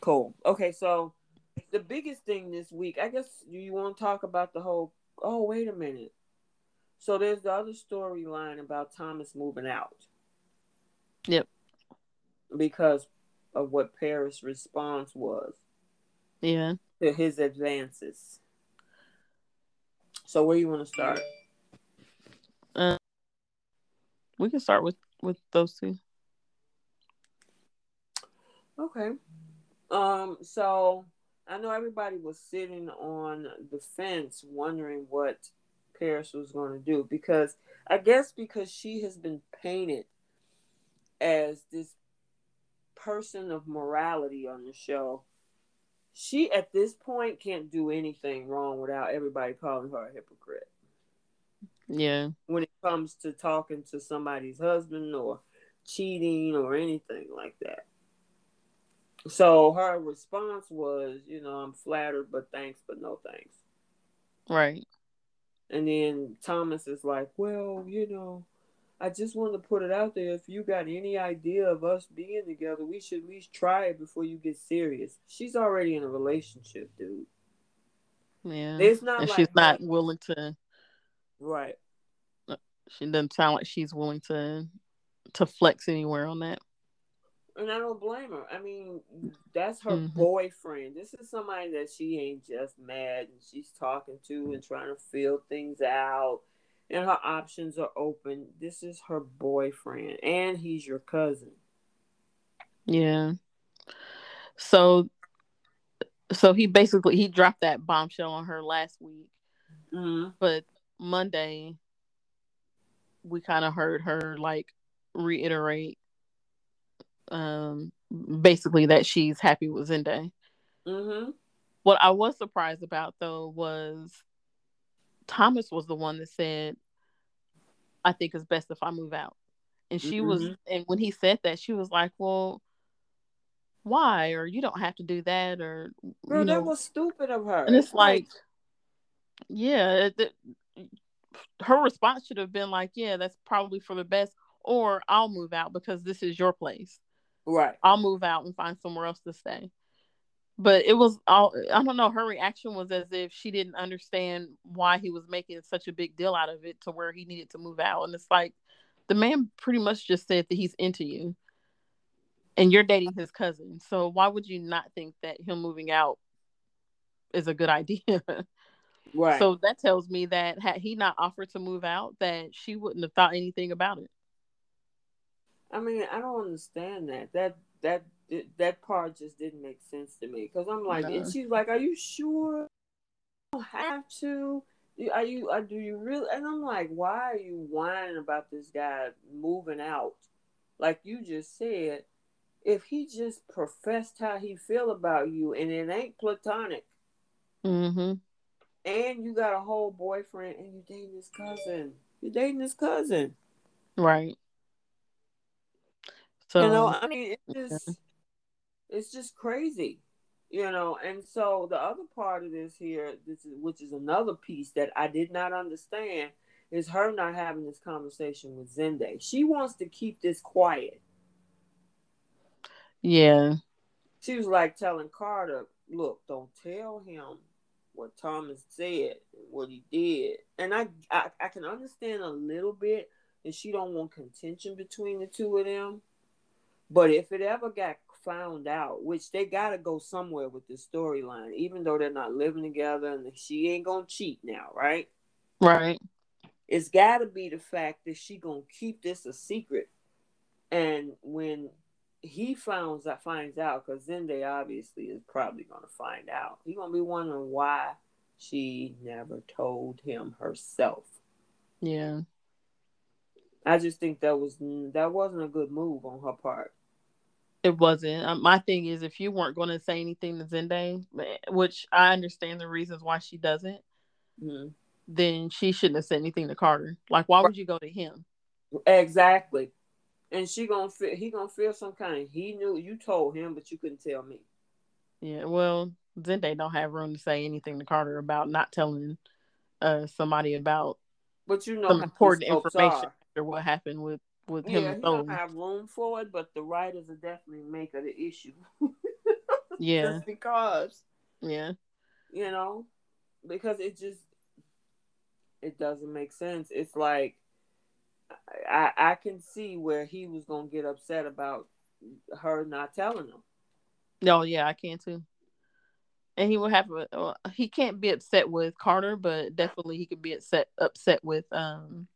Speaker 1: Cool. Okay, so the biggest thing this week, I guess you want to talk about the whole oh wait a minute. So there's the other storyline about Thomas moving out.
Speaker 2: Yep.
Speaker 1: Because of what Paris' response was.
Speaker 2: Yeah.
Speaker 1: To his advances. So where you want to start?
Speaker 2: Uh, we can start with with those two.
Speaker 1: Okay. Um, so I know everybody was sitting on the fence wondering what Paris was going to do because I guess because she has been painted as this person of morality on the show, she at this point can't do anything wrong without everybody calling her a hypocrite.
Speaker 2: Yeah.
Speaker 1: When it comes to talking to somebody's husband or cheating or anything like that. So her response was, you know, I'm flattered, but thanks, but no thanks.
Speaker 2: Right.
Speaker 1: And then Thomas is like, well, you know, I just wanted to put it out there. If you got any idea of us being together, we should at least try it before you get serious. She's already in a relationship, dude.
Speaker 2: Yeah. It's not. And like she's not willing to.
Speaker 1: Right.
Speaker 2: Uh, she doesn't sound like she's willing to to flex anywhere on that.
Speaker 1: And I don't blame her. I mean, that's her mm-hmm. boyfriend. This is somebody that she ain't just mad and she's talking to and trying to feel things out. And her options are open. This is her boyfriend. And he's your cousin.
Speaker 2: Yeah. So so he basically he dropped that bombshell on her last week. Mm-hmm. But Monday we kind of heard her like reiterate um, basically that she's happy with Zende.
Speaker 1: Mm-hmm.
Speaker 2: What I was surprised about though was Thomas was the one that said, "I think it's best if I move out," and she mm-hmm. was, and when he said that, she was like, "Well." Why or you don't have to do that or
Speaker 1: Girl, you know, that was stupid of her.
Speaker 2: And it's like, like yeah, it, her response should have been like, "Yeah, that's probably for the best," or "I'll move out because this is your place."
Speaker 1: Right.
Speaker 2: I'll move out and find somewhere else to stay. But it was all I don't know, her reaction was as if she didn't understand why he was making such a big deal out of it to where he needed to move out. And it's like the man pretty much just said that he's into you and you're dating his cousin. So why would you not think that him moving out is a good idea?
Speaker 1: Right.
Speaker 2: So that tells me that had he not offered to move out, that she wouldn't have thought anything about it.
Speaker 1: I mean, I don't understand that. That that that part just didn't make sense to me because I'm like, no. and she's like, "Are you sure? You don't have to? Are you? Are, uh, do you really?" And I'm like, "Why are you whining about this guy moving out? Like you just said, if he just professed how he feel about you and it ain't platonic,
Speaker 2: mm-hmm.
Speaker 1: and you got a whole boyfriend and you're dating his cousin, you're dating his cousin,
Speaker 2: right?"
Speaker 1: So you know, I mean, it's just it's just crazy, you know. And so the other part of this here, this is which is another piece that I did not understand, is her not having this conversation with zende She wants to keep this quiet.
Speaker 2: Yeah.
Speaker 1: She was like telling Carter, "Look, don't tell him what Thomas said, what he did." And I, I, I can understand a little bit that she don't want contention between the two of them but if it ever got found out, which they gotta go somewhere with the storyline, even though they're not living together and she ain't gonna cheat now, right?
Speaker 2: Right.
Speaker 1: It's gotta be the fact that she gonna keep this a secret. And when he finds out finds out, because then they obviously is probably gonna find out. He gonna be wondering why she never told him herself.
Speaker 2: Yeah.
Speaker 1: I just think that was that wasn't a good move on her part.
Speaker 2: It wasn't. Um, my thing is, if you weren't going to say anything to Zende, which I understand the reasons why she doesn't,
Speaker 1: mm-hmm.
Speaker 2: then she shouldn't have said anything to Carter. Like, why would you go to him?
Speaker 1: Exactly. And she gonna feel he gonna feel some kind. He knew you told him, but you couldn't tell me.
Speaker 2: Yeah, well, Zende don't have room to say anything to Carter about not telling uh somebody about.
Speaker 1: But you know,
Speaker 2: some important information are. after what happened with with
Speaker 1: yeah,
Speaker 2: him.
Speaker 1: he don't have room for it, but the writers are definitely make it an issue.
Speaker 2: yeah,
Speaker 1: just because.
Speaker 2: Yeah,
Speaker 1: you know, because it just it doesn't make sense. It's like I I can see where he was gonna get upset about her not telling him.
Speaker 2: No, yeah, I can too. And he will have a. he can't be upset with Carter, but definitely he could be upset upset with um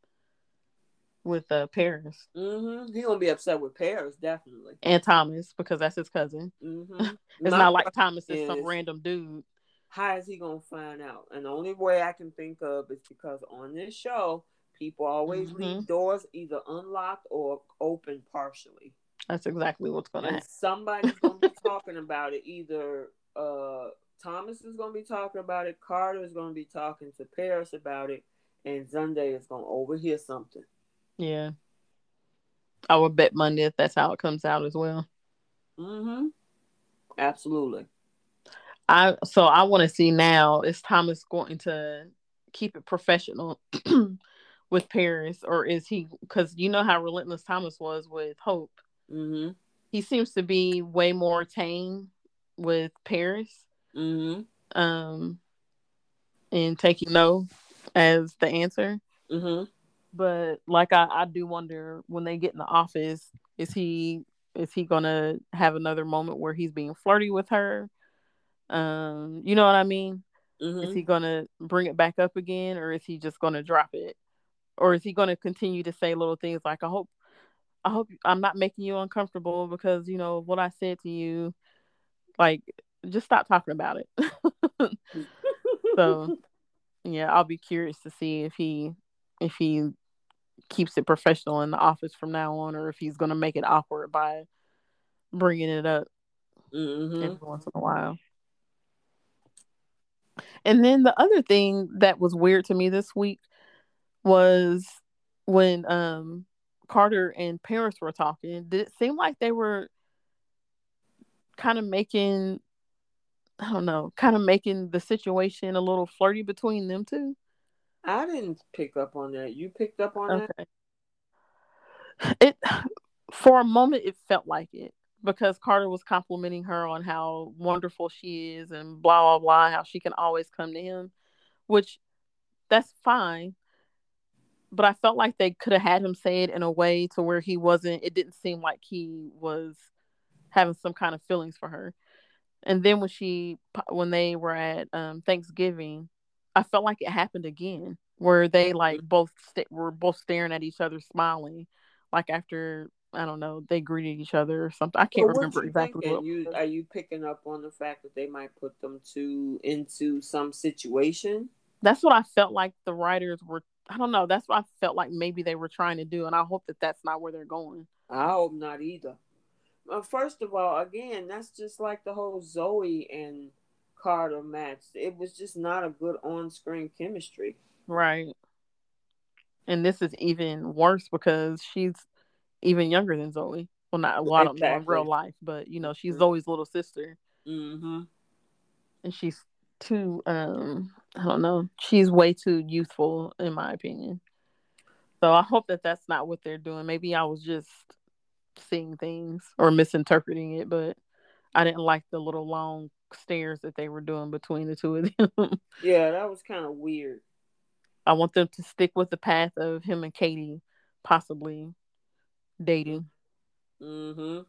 Speaker 2: with uh Paris.
Speaker 1: Mm-hmm. He gonna be upset with Paris, definitely.
Speaker 2: And Thomas because that's his cousin.
Speaker 1: Mm-hmm.
Speaker 2: it's My not like Thomas is, is some random dude.
Speaker 1: How is he gonna find out? And the only way I can think of is because on this show, people always mm-hmm. leave doors either unlocked or open partially.
Speaker 2: That's exactly what's gonna happen.
Speaker 1: Somebody's gonna be talking about it. Either uh Thomas is gonna be talking about it, Carter is gonna be talking to Paris about it, and Zende is gonna overhear something.
Speaker 2: Yeah. I would bet Monday if that's how it comes out as well.
Speaker 1: Mm-hmm. Absolutely.
Speaker 2: I so I want to see now is Thomas going to keep it professional with Paris or is he because you know how relentless Thomas was with Hope.
Speaker 1: Mm-hmm.
Speaker 2: He seems to be way more tame with Paris.
Speaker 1: Mm-hmm.
Speaker 2: Um, and taking no as the answer.
Speaker 1: Mm-hmm
Speaker 2: but like I, I do wonder when they get in the office, is he is he gonna have another moment where he's being flirty with her? Um, you know what I mean?
Speaker 1: Mm-hmm.
Speaker 2: Is he gonna bring it back up again, or is he just gonna drop it, or is he gonna continue to say little things like, "I hope, I hope I'm not making you uncomfortable because you know what I said to you." Like, just stop talking about it. so, yeah, I'll be curious to see if he if he keeps it professional in the office from now on, or if he's going to make it awkward by bringing it up
Speaker 1: mm-hmm.
Speaker 2: every once in a while. And then the other thing that was weird to me this week was when um Carter and Paris were talking. Did it seem like they were kind of making I don't know, kind of making the situation a little flirty between them two?
Speaker 1: I didn't pick up on that. You picked up on okay.
Speaker 2: that? It for a moment it felt like it because Carter was complimenting her on how wonderful she is and blah blah blah how she can always come to him, which that's fine. But I felt like they could have had him say it in a way to where he wasn't it didn't seem like he was having some kind of feelings for her. And then when she when they were at um, Thanksgiving, I felt like it happened again where they like both st- were both staring at each other smiling like after I don't know, they greeted each other or something. I can't
Speaker 1: Well,
Speaker 2: remember exactly. What
Speaker 1: You are you picking up on the fact that they might put them to into some situation?
Speaker 2: That's what I felt like the writers were. I don't know. That's what I felt like maybe they were trying to do, and I hope that that's not where they're going.
Speaker 1: I hope not either. Uh, first of all, again, that's just like the whole Zoe and Carter match. It was just not a good on-screen chemistry.
Speaker 2: Right. And this is even worse because she's even younger than Zoe. Well, not well, I don't know in real life, but you know, she's
Speaker 1: Mhm.
Speaker 2: Zoe's little sister,
Speaker 1: Mm-hmm.
Speaker 2: and she's too. Um, I don't know. She's way too youthful, in my opinion. So I hope that that's not what they're doing. Maybe I was just seeing things or misinterpreting it, but I didn't like the little long stares that they were doing between the two of them.
Speaker 1: Yeah, that was kind of weird.
Speaker 2: I want them to stick with the path of him and Katie possibly dating.
Speaker 1: Mm-hmm.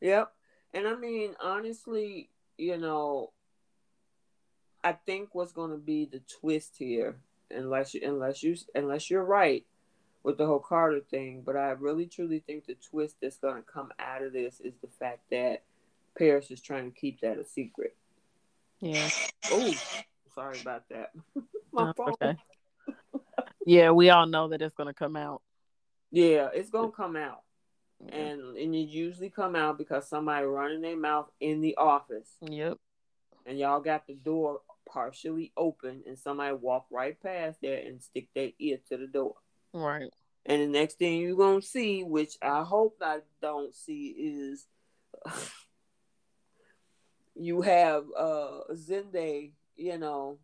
Speaker 1: Yep. And I mean, honestly, you know, I think what's going to be the twist here, unless you, unless you, unless you're right with the whole Carter thing, but I really truly think the twist that's going to come out of this is the fact that Paris is trying to keep that a secret.
Speaker 2: Yeah.
Speaker 1: Oh, sorry about that. My phone.
Speaker 2: okay. yeah, we all know that it's gonna come out.
Speaker 1: Yeah, it's gonna come out, and and it usually come out because somebody running their mouth in the office.
Speaker 2: Yep.
Speaker 1: and y'all got the door partially open and somebody walk right past there and stick their ear to the door.
Speaker 2: Right.
Speaker 1: And the next thing you're gonna see, which I hope I don't see, is you have uh Zende, you know,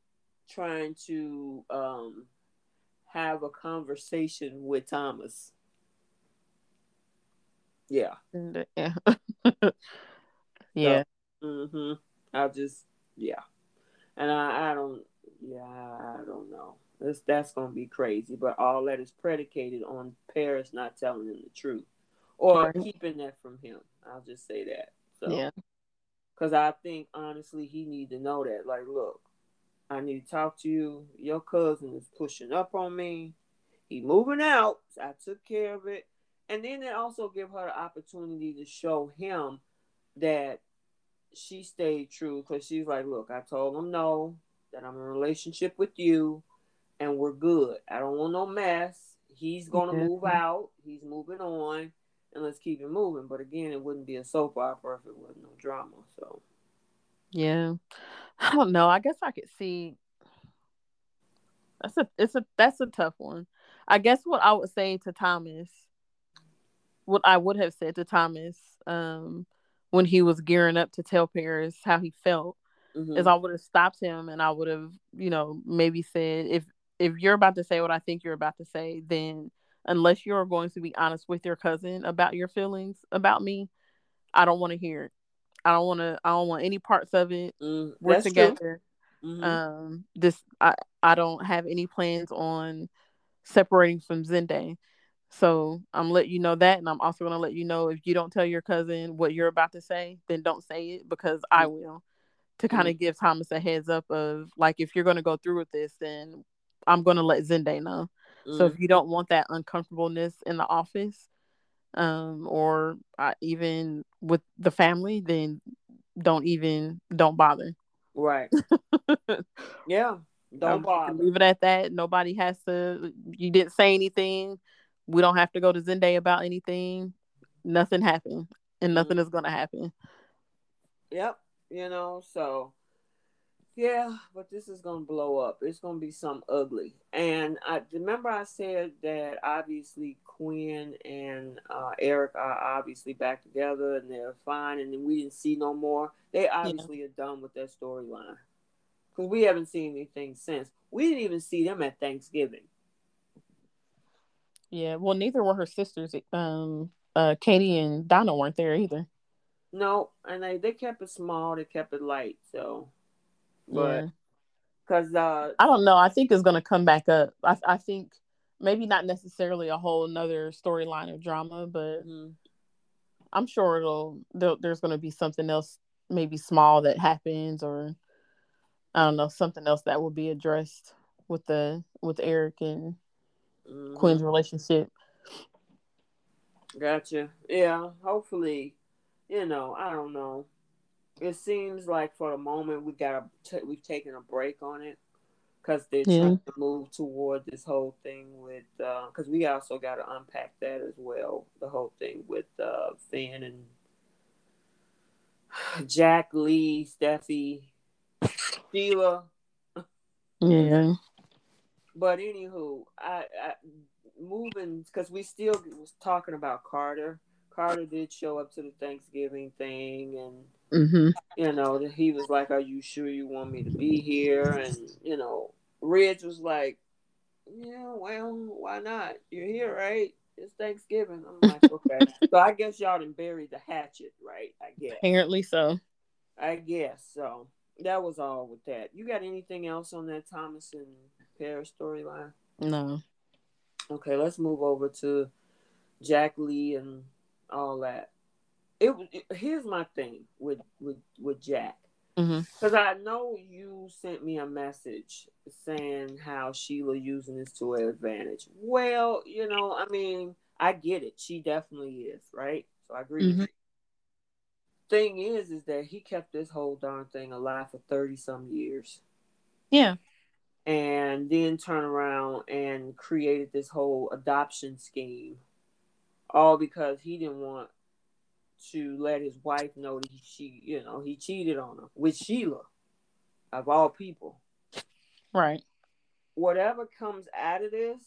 Speaker 1: trying to um have a conversation with Thomas. Yeah.
Speaker 2: Yeah. yeah.
Speaker 1: Mm-hmm. I just yeah. And I, I don't yeah, I don't know. That's that's gonna be crazy. But all that is predicated on Paris not telling him the truth. Or
Speaker 2: Right.
Speaker 1: keeping that from him. I'll just say that. So
Speaker 2: Yeah.
Speaker 1: Because I think honestly he need to know that. Like, look, I need to talk to you. Your cousin is pushing up on me. He moving out. I took care of it. And then it also give her the opportunity to show him that she stayed true because she's like, look, I told him no, that I'm in a relationship with you and we're good. I don't want no mess. He's gonna move out. He's moving on. And let's keep it moving. But again, it wouldn't be a soap opera if it wasn't no drama. So
Speaker 2: Yeah. I don't know. I guess I could see that's a it's a that's a tough one. I guess what I would say to Thomas what I would have said to Thomas um when he was gearing up to tell Paris how he felt
Speaker 1: mhm.
Speaker 2: is I would have stopped him and I would have, you know, maybe said if if you're about to say what I think you're about to say, then unless you're going to be honest with your cousin about your feelings about me, I don't want to hear it. I don't want to. I don't want any parts of it.
Speaker 1: Mm,
Speaker 2: We're together.
Speaker 1: Mhm.
Speaker 2: Um, this I I don't have any plans on separating from Zende. So I'm letting you know that, and I'm also gonna let you know if you don't tell your cousin what you're about to say, then don't say it because I will. To kind of give Thomas a heads up of like if you're gonna go through with this, then I'm gonna let Zende know. So if you don't want that uncomfortableness in the office, um, or uh, even with the family, then don't even don't bother.
Speaker 1: right. Yeah. Don't
Speaker 2: Um,
Speaker 1: bother.
Speaker 2: Leave it at that. Nobody has to. You didn't say anything. We don't have to go to Zende about anything. Nothing happened, and nothing is gonna happen.
Speaker 1: Yep. You know, so yeah, but this is gonna blow up. It's gonna be some ugly. And I remember I said that obviously Quinn and uh, Eric are obviously back together and they're fine, and then we didn't see no more. They obviously are done with that storyline because we haven't seen anything since. We didn't even see them at Thanksgiving.
Speaker 2: Yeah. Well, neither were her sisters. Um, uh, Katie and Donna weren't there either.
Speaker 1: No, and they they kept it small. They kept it light. So, but
Speaker 2: yeah.
Speaker 1: because uh,
Speaker 2: I don't know. I think it's gonna come back up. I I think maybe not necessarily a whole another storyline of drama, but
Speaker 1: mhm.
Speaker 2: I'm sure it'll there, there's gonna be something else, maybe small that happens, or I don't know, something else that will be addressed with the with Eric and
Speaker 1: Mhm.
Speaker 2: Quinn's relationship.
Speaker 1: Gotcha. Yeah. Hopefully, you know, I don't know. It seems like for the moment we got a t- we've taken a break on it because they're
Speaker 2: Yeah.
Speaker 1: trying to move toward this whole thing with because we also got to unpack that as well. The whole thing with uh, Finn and Jack Li, Steffy, Sheila.
Speaker 2: Yeah.
Speaker 1: But anywho, I, I moving because we still was talking about Carter. Carter did show up to the Thanksgiving thing, and
Speaker 2: Mm-hmm.
Speaker 1: you know he was like, "Are you sure you want me to be here?" And you know, Ridge was like, "Yeah, well, why not? You're here, right? It's Thanksgiving." I'm like, "Okay." so I guess y'all didn't bury the hatchet, right? I guess.
Speaker 2: Apparently so.
Speaker 1: I guess so. That was all with that. You got anything else on that Thomas and Paris storyline?
Speaker 2: No.
Speaker 1: Okay, let's move over to Jack Li and all that. It, it here's my thing with with with Jack
Speaker 2: Mm-hmm.
Speaker 1: because I know you sent me a message saying how Sheila using this to her advantage. Well, you know, I mean, I get it. She definitely is, right? So I agree. with
Speaker 2: Mhm.
Speaker 1: you. Thing is, is that he kept this whole darn thing alive for thirty some years.
Speaker 2: Yeah.
Speaker 1: and then turn around and created this whole adoption scheme all because he didn't want to let his wife know that he she you know he cheated on her with Sheila of all people
Speaker 2: Right.
Speaker 1: whatever comes out of this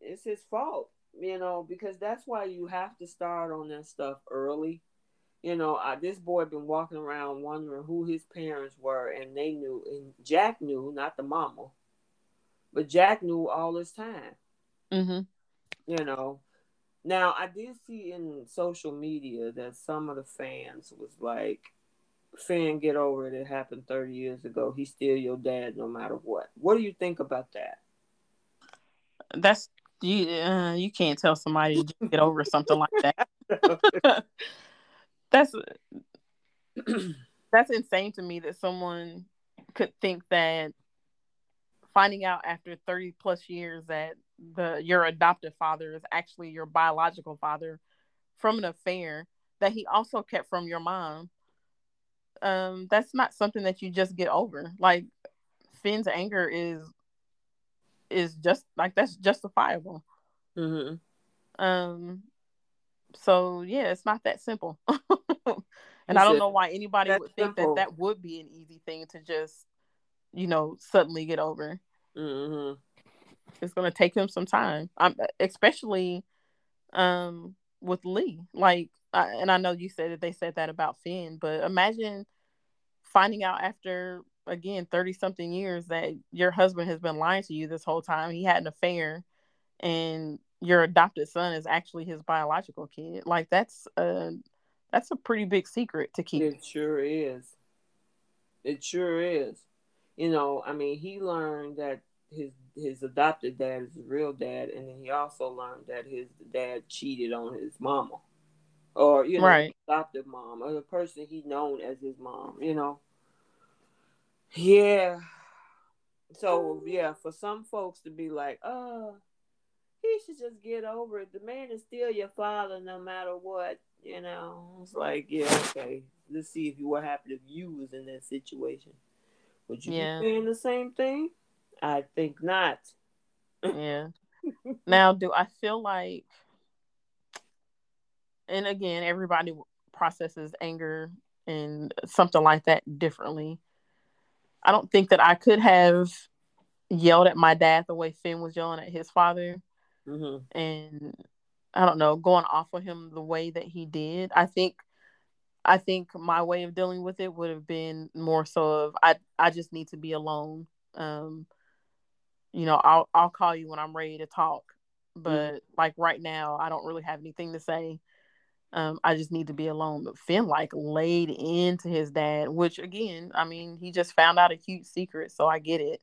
Speaker 1: it's his fault you know because that's why you have to start on that stuff early you know I, this boy been walking around wondering who his parents were and they knew and jack knew not the mama but jack knew all this time
Speaker 2: Mm-hmm.
Speaker 1: you know now i did see in social media that some of the fans was like Finn get over it it happened 30 years ago he's still your dad no matter what what do you think about that
Speaker 2: That's you. Uh, you can't tell somebody to get over something like that. that's that's insane to me that someone could think that finding out after 30 plus years that the your adoptive father is actually your biological father from an affair that he also kept from your mom um that's not something that you just get over. Like finn's anger is is just like that's justifiable.
Speaker 1: Hmm
Speaker 2: um so yeah it's not that simple. And i don't know why anybody would think
Speaker 1: simple.
Speaker 2: that that would be an easy thing to just you know suddenly get over.
Speaker 1: Hmm
Speaker 2: it's going to take him some time um, especially um with li like I, and i know you said that they said that about finn but imagine finding out after again 30 something years that your husband has been lying to you this whole time he had an affair and your adopted son is actually his biological kid like that's a that's a pretty big secret to keep
Speaker 1: It sure is. It sure is. You know, I mean, he learned that his his adopted dad is his real dad, and then he also learned that his dad cheated on his mama, or you know,
Speaker 2: Right.
Speaker 1: adopted mom, or the person he known as his mom. You know. Yeah. So yeah, for some folks to be like, oh, he should just get over it. The man is still your father, no matter what." You know, it's like, yeah, okay. Let's see if you what happened if you was in that situation. Would you
Speaker 2: Yeah.
Speaker 1: be saying the same thing? I think not.
Speaker 2: yeah. Now do i feel like and again everybody processes anger and something like that differently. I don't think that i could have yelled at my dad the way finn was yelling at his father.
Speaker 1: Hmm
Speaker 2: and i don't know going off on him the way that he did. I think i think my way of dealing with it would have been more so of i i just need to be alone. Um you know i'll i'll call you when i'm ready to talk but like right now i don't really have anything to say. Um i just need to be alone but finn like laid into his dad which again i mean he just found out a huge secret so i get it.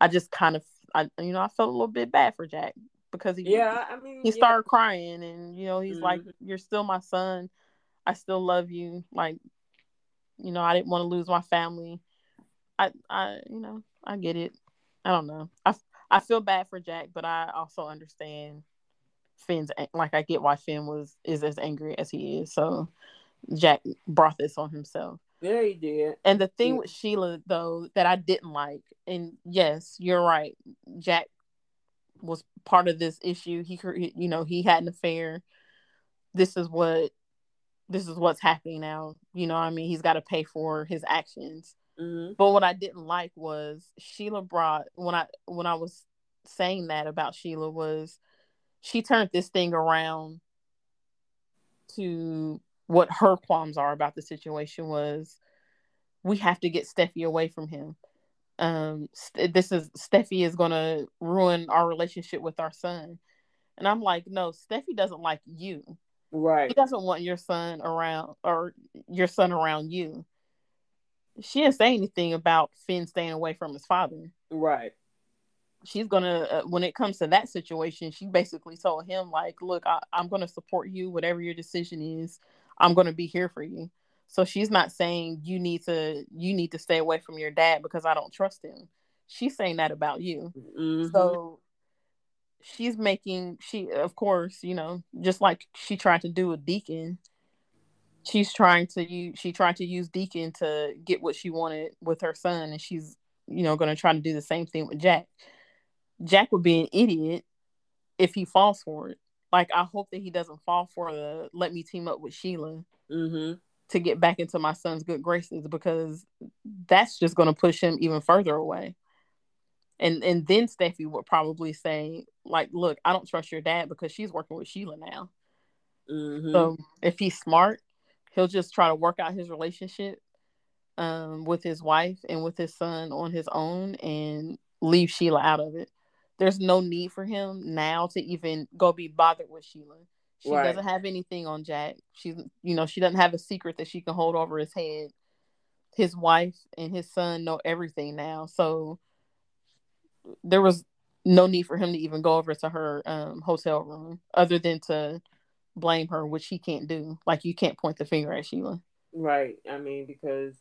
Speaker 2: I just kind of i you know i felt a little bit bad for jack because he
Speaker 1: Yeah, I mean,
Speaker 2: he
Speaker 1: yeah.
Speaker 2: started crying and you know he's like
Speaker 1: Mhm.
Speaker 2: you're still my son. I still love you. Like you know i didn't want to lose my family. I i you know i get it i don't know i i feel bad for jack but i also understand Finn's like I get why Finn was is as angry as he is. So Jack brought this on himself.
Speaker 1: Yeah, he did.
Speaker 2: And the thing yeah. with Sheila though that I didn't like, and yes, you're right. Jack was part of this issue. He, you know, he had an affair. This is what, this is what's happening now. You know, I mean, he's got to pay for his actions. Mm-hmm. But what I didn't like was Sheila brought when I when I was saying that about Sheila was she turned this thing around to what her qualms are about the situation was we have to get Steffy away from him. Um, this is Steffy is gonna ruin our relationship with our son, and I'm like, no, Steffy doesn't like you.
Speaker 1: Right.
Speaker 2: He doesn't want your son around or your son around you. She didn't say anything about Finn staying away from his father.
Speaker 1: Right
Speaker 2: she's gonna uh, when it comes to that situation she basically told him like look I, i'm gonna support you whatever your decision is i'm gonna be here for you so she's not saying you need to you need to stay away from your dad because i don't trust him she's saying that about you mm-hmm. so she's making she of course you know just like she tried to do with deacon she's trying to use she tried to use deacon to get what she wanted with her son and she's you know going to try to do the same thing with jack Jack would be an idiot if he falls for it. Like I hope that he doesn't fall for the let me team up with Sheila
Speaker 1: mm-hmm.
Speaker 2: to get back into my son's good graces because that's just going to push him even further away. And and then Steffy would probably say like, look, I don't trust your dad because she's working with Sheila now. Mm-hmm. So if he's smart, he'll just try to work out his relationship um, with his wife and with his son on his own and leave Sheila out of it there's no need for him now to even go be bothered with Sheila. She right. doesn't have anything on Jack. She's you know, she doesn't have a secret that she can hold over his head. His wife and his son know everything now. So there was no need for him to even go over to her um, hotel room other than to blame her, which he can't do. Like you can't point the finger at Sheila.
Speaker 1: Right. I mean, because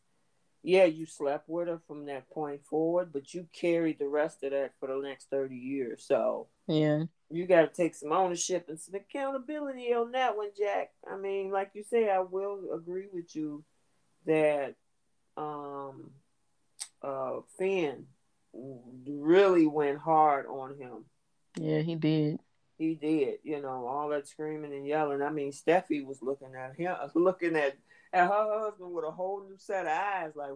Speaker 1: yeah, you slept with her from that point forward, but you carried the rest of that for the next 30 years. So,
Speaker 2: yeah,
Speaker 1: you got to take some ownership and some accountability on that one, Jack. I mean, like you say, I will agree with you that um, uh, Finn really went hard on him.
Speaker 2: Yeah, he did.
Speaker 1: He did. You know, all that screaming and yelling. I mean, Steffy was looking at him, looking at and her husband with a whole new set of eyes, like,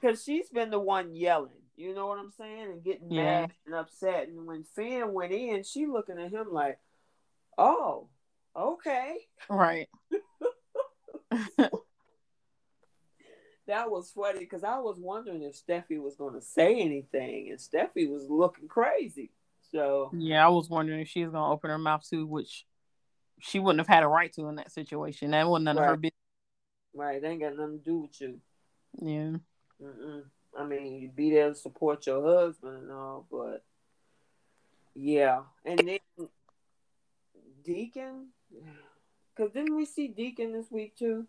Speaker 1: because she's been the one yelling. You know what I'm saying? And getting yeah. mad and upset. And when Finn went in, she looking at him like, "Oh, okay,
Speaker 2: right."
Speaker 1: that was funny because I was wondering if Steffy was going to say anything, and Steffy was looking crazy. So
Speaker 2: yeah, I was wondering if she was going to open her mouth too, which she wouldn't have had a right to in that situation. That wasn't none right. of her business.
Speaker 1: Right, they ain't got nothing to do with you.
Speaker 2: Yeah.
Speaker 1: Mm-mm. I mean, you be there to support your husband and all, but yeah. And then Deacon, because didn't we see Deacon this week too?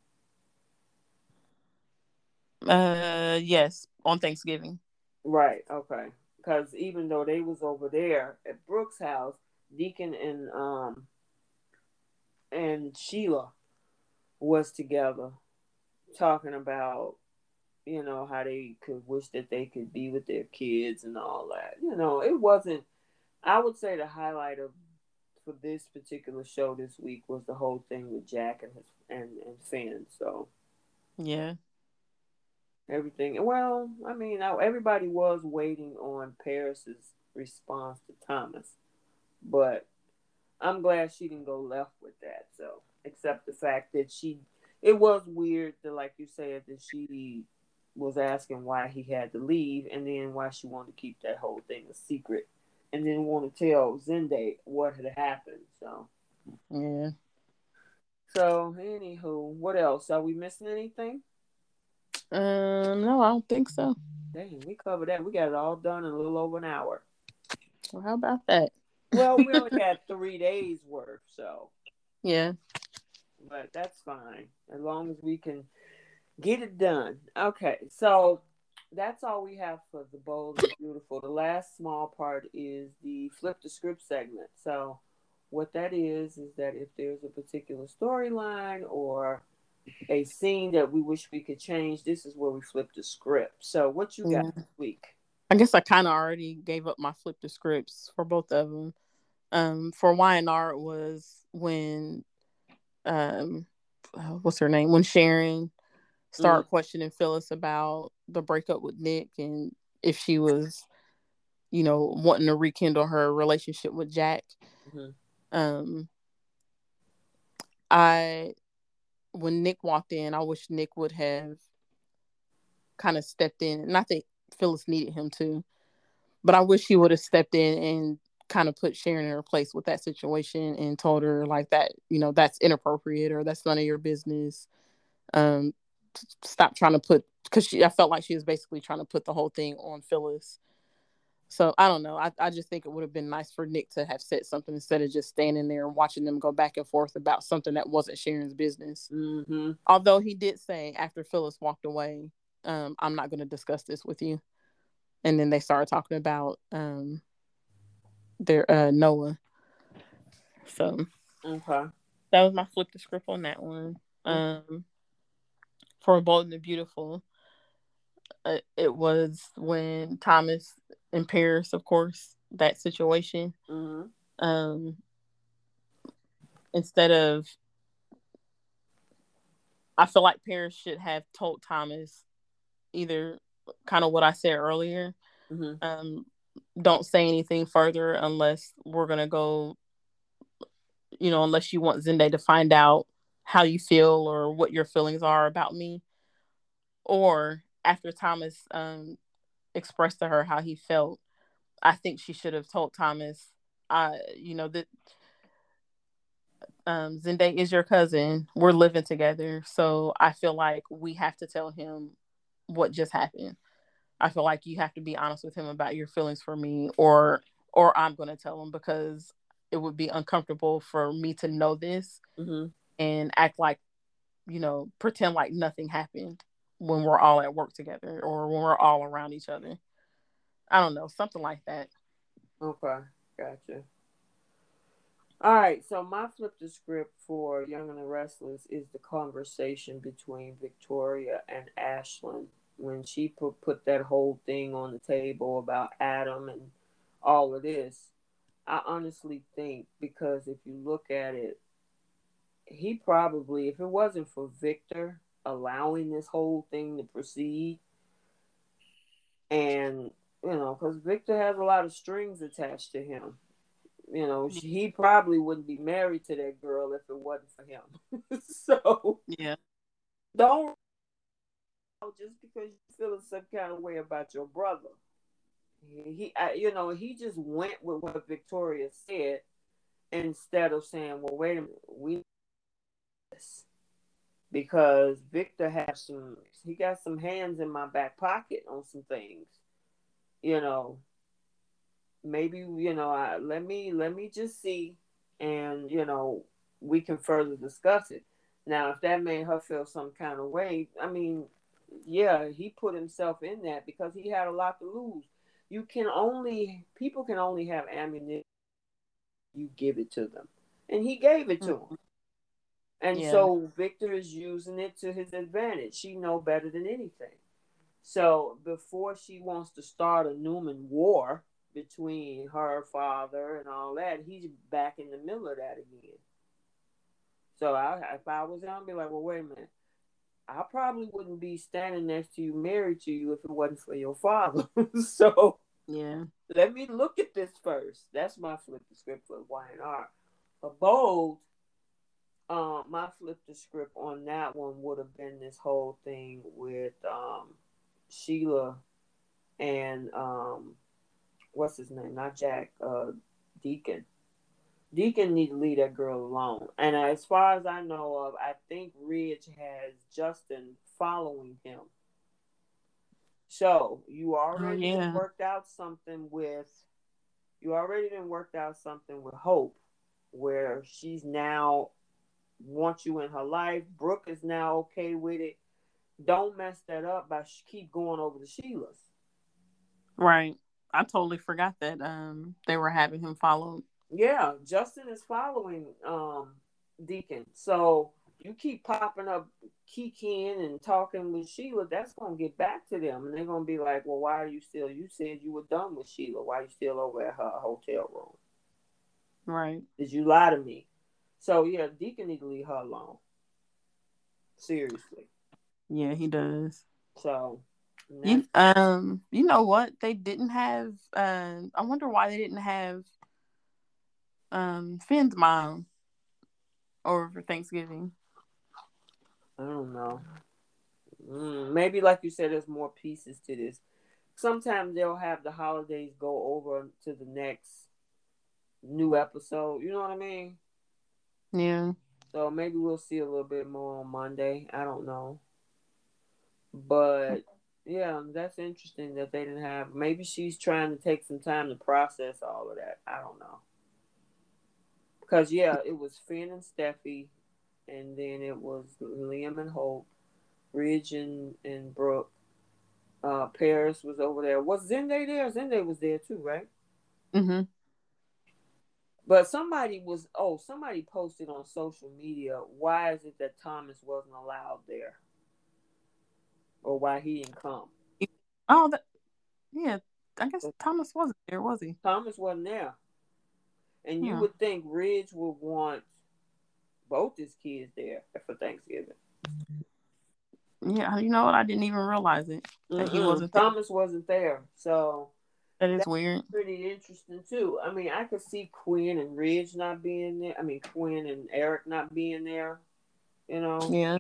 Speaker 2: Uh, yes, on Thanksgiving.
Speaker 1: Right. Okay. Because even though they was over there at Brooke's house, Deacon and um and Sheila was together talking about you know how they could wish that they could be with their kids and all that. You know it wasn't i would say the highlight of for this particular show this week was the whole thing with jack and his and and finn so.
Speaker 2: Yeah
Speaker 1: everything well i mean everybody was waiting on paris's response to thomas but I'm glad she didn't go left with that. So, except the fact that she, it was weird that, like you said, that she was asking why he had to leave, and then why she wanted to keep that whole thing a secret, and then want to tell Zende what had happened. So,
Speaker 2: yeah.
Speaker 1: So, anywho, what else? Are we missing anything?
Speaker 2: Um, no, I don't think so.
Speaker 1: Dang, we covered that. We got it all done in a little over an hour.
Speaker 2: Well, how about that?
Speaker 1: well, we only had three days worth, so
Speaker 2: yeah.
Speaker 1: But that's fine as long as we can get it done. Okay, so that's all we have for the bold and beautiful. The last small part is the flip the script segment. So, what that is is that if there's a particular storyline or a scene that we wish we could change, this is where we flip the script. So, what you got yeah. this week?
Speaker 2: I guess I kind of already gave up my flip the scripts for both of them. Um, for it was when, um, uh, what's her name? When Sharon started mm. questioning Phyllis about the breakup with Nick and if she was, you know, wanting to rekindle her relationship with Jack. Mm-hmm. Um, I, when Nick walked in, I wish Nick would have kind of stepped in. Not that Phyllis needed him to, but I wish he would have stepped in and kind of put Sharon in her place with that situation and told her like that, you know, that's inappropriate or that's none of your business. Um, stop trying to put because she I felt like she was basically trying to put the whole thing on Phyllis. So I don't know. I, I just think it would have been nice for Nick to have said something instead of just standing there and watching them go back and forth about something that wasn't Sharon's business. Mm-hmm. Although he did say after Phyllis walked away, um, I'm not going to discuss this with you. And then they started talking about um, their uh, Noah. So
Speaker 1: okay,
Speaker 2: that was my flip the script on that one. Um, for Bold and Beautiful, uh, it was when Thomas in Paris, of course, that situation. Mm-hmm. Um, instead of, I feel like Paris should have told Thomas either kind of what I said earlier. Mm-hmm. Um, don't say anything further unless we're gonna go. You know, unless you want Zende to find out how you feel or what your feelings are about me or after thomas um, expressed to her how he felt i think she should have told thomas uh, you know that um, Zende is your cousin. We're living together. So I feel like we have to tell him what just happened. I feel like you have to be honest with him about your feelings for me or or I'm going to tell him because it would be uncomfortable for me to know this mm-hmm and act like, you know, pretend like nothing happened when we're all at work together or when we're all around each other. I don't know, something like that.
Speaker 1: Okay, gotcha. All right, so my flip the script for Young and the Restless is the conversation between Victoria and Ashlyn when she put, put that whole thing on the table about Adam and all of this. I honestly think because if you look at it, he probably, if it wasn't for Victor allowing this whole thing to proceed, and you know, because Victor has a lot of strings attached to him. You know, he probably wouldn't be married to that girl if it wasn't for him. so
Speaker 2: yeah,
Speaker 1: don't just because you feel some kind of way about your brother. He, I, you know, he just went with what Victoria said instead of saying, "Well, wait a minute, we because Victor has some he got some hands in my back pocket on some things. You know, maybe you know, I, let me let me just see and you know, we can further discuss it. Now, if that made her feel some kind of way, I mean, yeah, he put himself in that because he had a lot to lose. You can only people can only have ammunition you give it to them. And he gave it to mm-hmm. him. And yeah. so Victor is using it to his advantage. She know better than anything. So before she wants to start a Newman war between her father and all that, he's back in the middle of that again. So I, if I was him, I'd be like, well, wait a minute. I probably wouldn't be standing next to you, married to you, if it wasn't for your father. so
Speaker 2: yeah,
Speaker 1: let me look at this first. That's my flip the script for Y&R. A bold um, my flip the script on that one would have been this whole thing with um, Sheila and um, what's his name? Not Jack. Uh, Deacon. Deacon need to leave that girl alone. And as far as I know of, I think Ridge has Justin following him. So you already oh, yeah. worked out something with you already done worked out something with Hope where she's now wants you in her life. Brooke is now okay with it. don't mess that up by sh- keep going over to Sheila's.
Speaker 2: Right. I totally forgot that um they were having him followed.
Speaker 1: Yeah, Justin is following um Deacon. So you keep popping up Kikiing and talking with Sheila, that's gonna get back to them, and they're gonna be like, "Well, why are you still? You said you were done with Sheila. Why are you still over at her hotel room?
Speaker 2: Right?
Speaker 1: Did you lie to me?" So yeah, Deacon need to leave her alone. Seriously.
Speaker 2: Yeah, he does.
Speaker 1: So.
Speaker 2: You um, you know what? They didn't have. Uh, I wonder why they didn't have um Finn's mom over for Thanksgiving.
Speaker 1: I don't know. Mm, maybe, like you said, there's more pieces to this. Sometimes they'll have the holidays go over to the next new episode. You know what I mean?
Speaker 2: Yeah.
Speaker 1: So maybe we'll see a little bit more on Monday. I don't know. But yeah, that's interesting that they didn't have. Maybe she's trying to take some time to process all of that. I don't know. Because yeah, it was Finn and Steffy, and then it was Liam and Hope, Ridge and and Brooke. Uh, Paris was over there. Was Zende there? Zende was there too, right?
Speaker 2: Mm-hmm.
Speaker 1: But somebody was oh somebody posted on social media why is it that Thomas wasn't allowed there, or why he didn't come?
Speaker 2: Oh, that yeah. I guess Thomas wasn't there, was he?
Speaker 1: Thomas wasn't there. And you
Speaker 2: Hmm.
Speaker 1: would think Ridge would want both his kids there for Thanksgiving.
Speaker 2: Yeah, you know what? I didn't even realize it. That he wasn't there.
Speaker 1: Thomas wasn't there. So
Speaker 2: That is
Speaker 1: That's
Speaker 2: weird.
Speaker 1: pretty interesting too. I mean, I could see Quinn and Ridge not being there. I mean, Quinn and Eric not being there. You know,
Speaker 2: Yeah.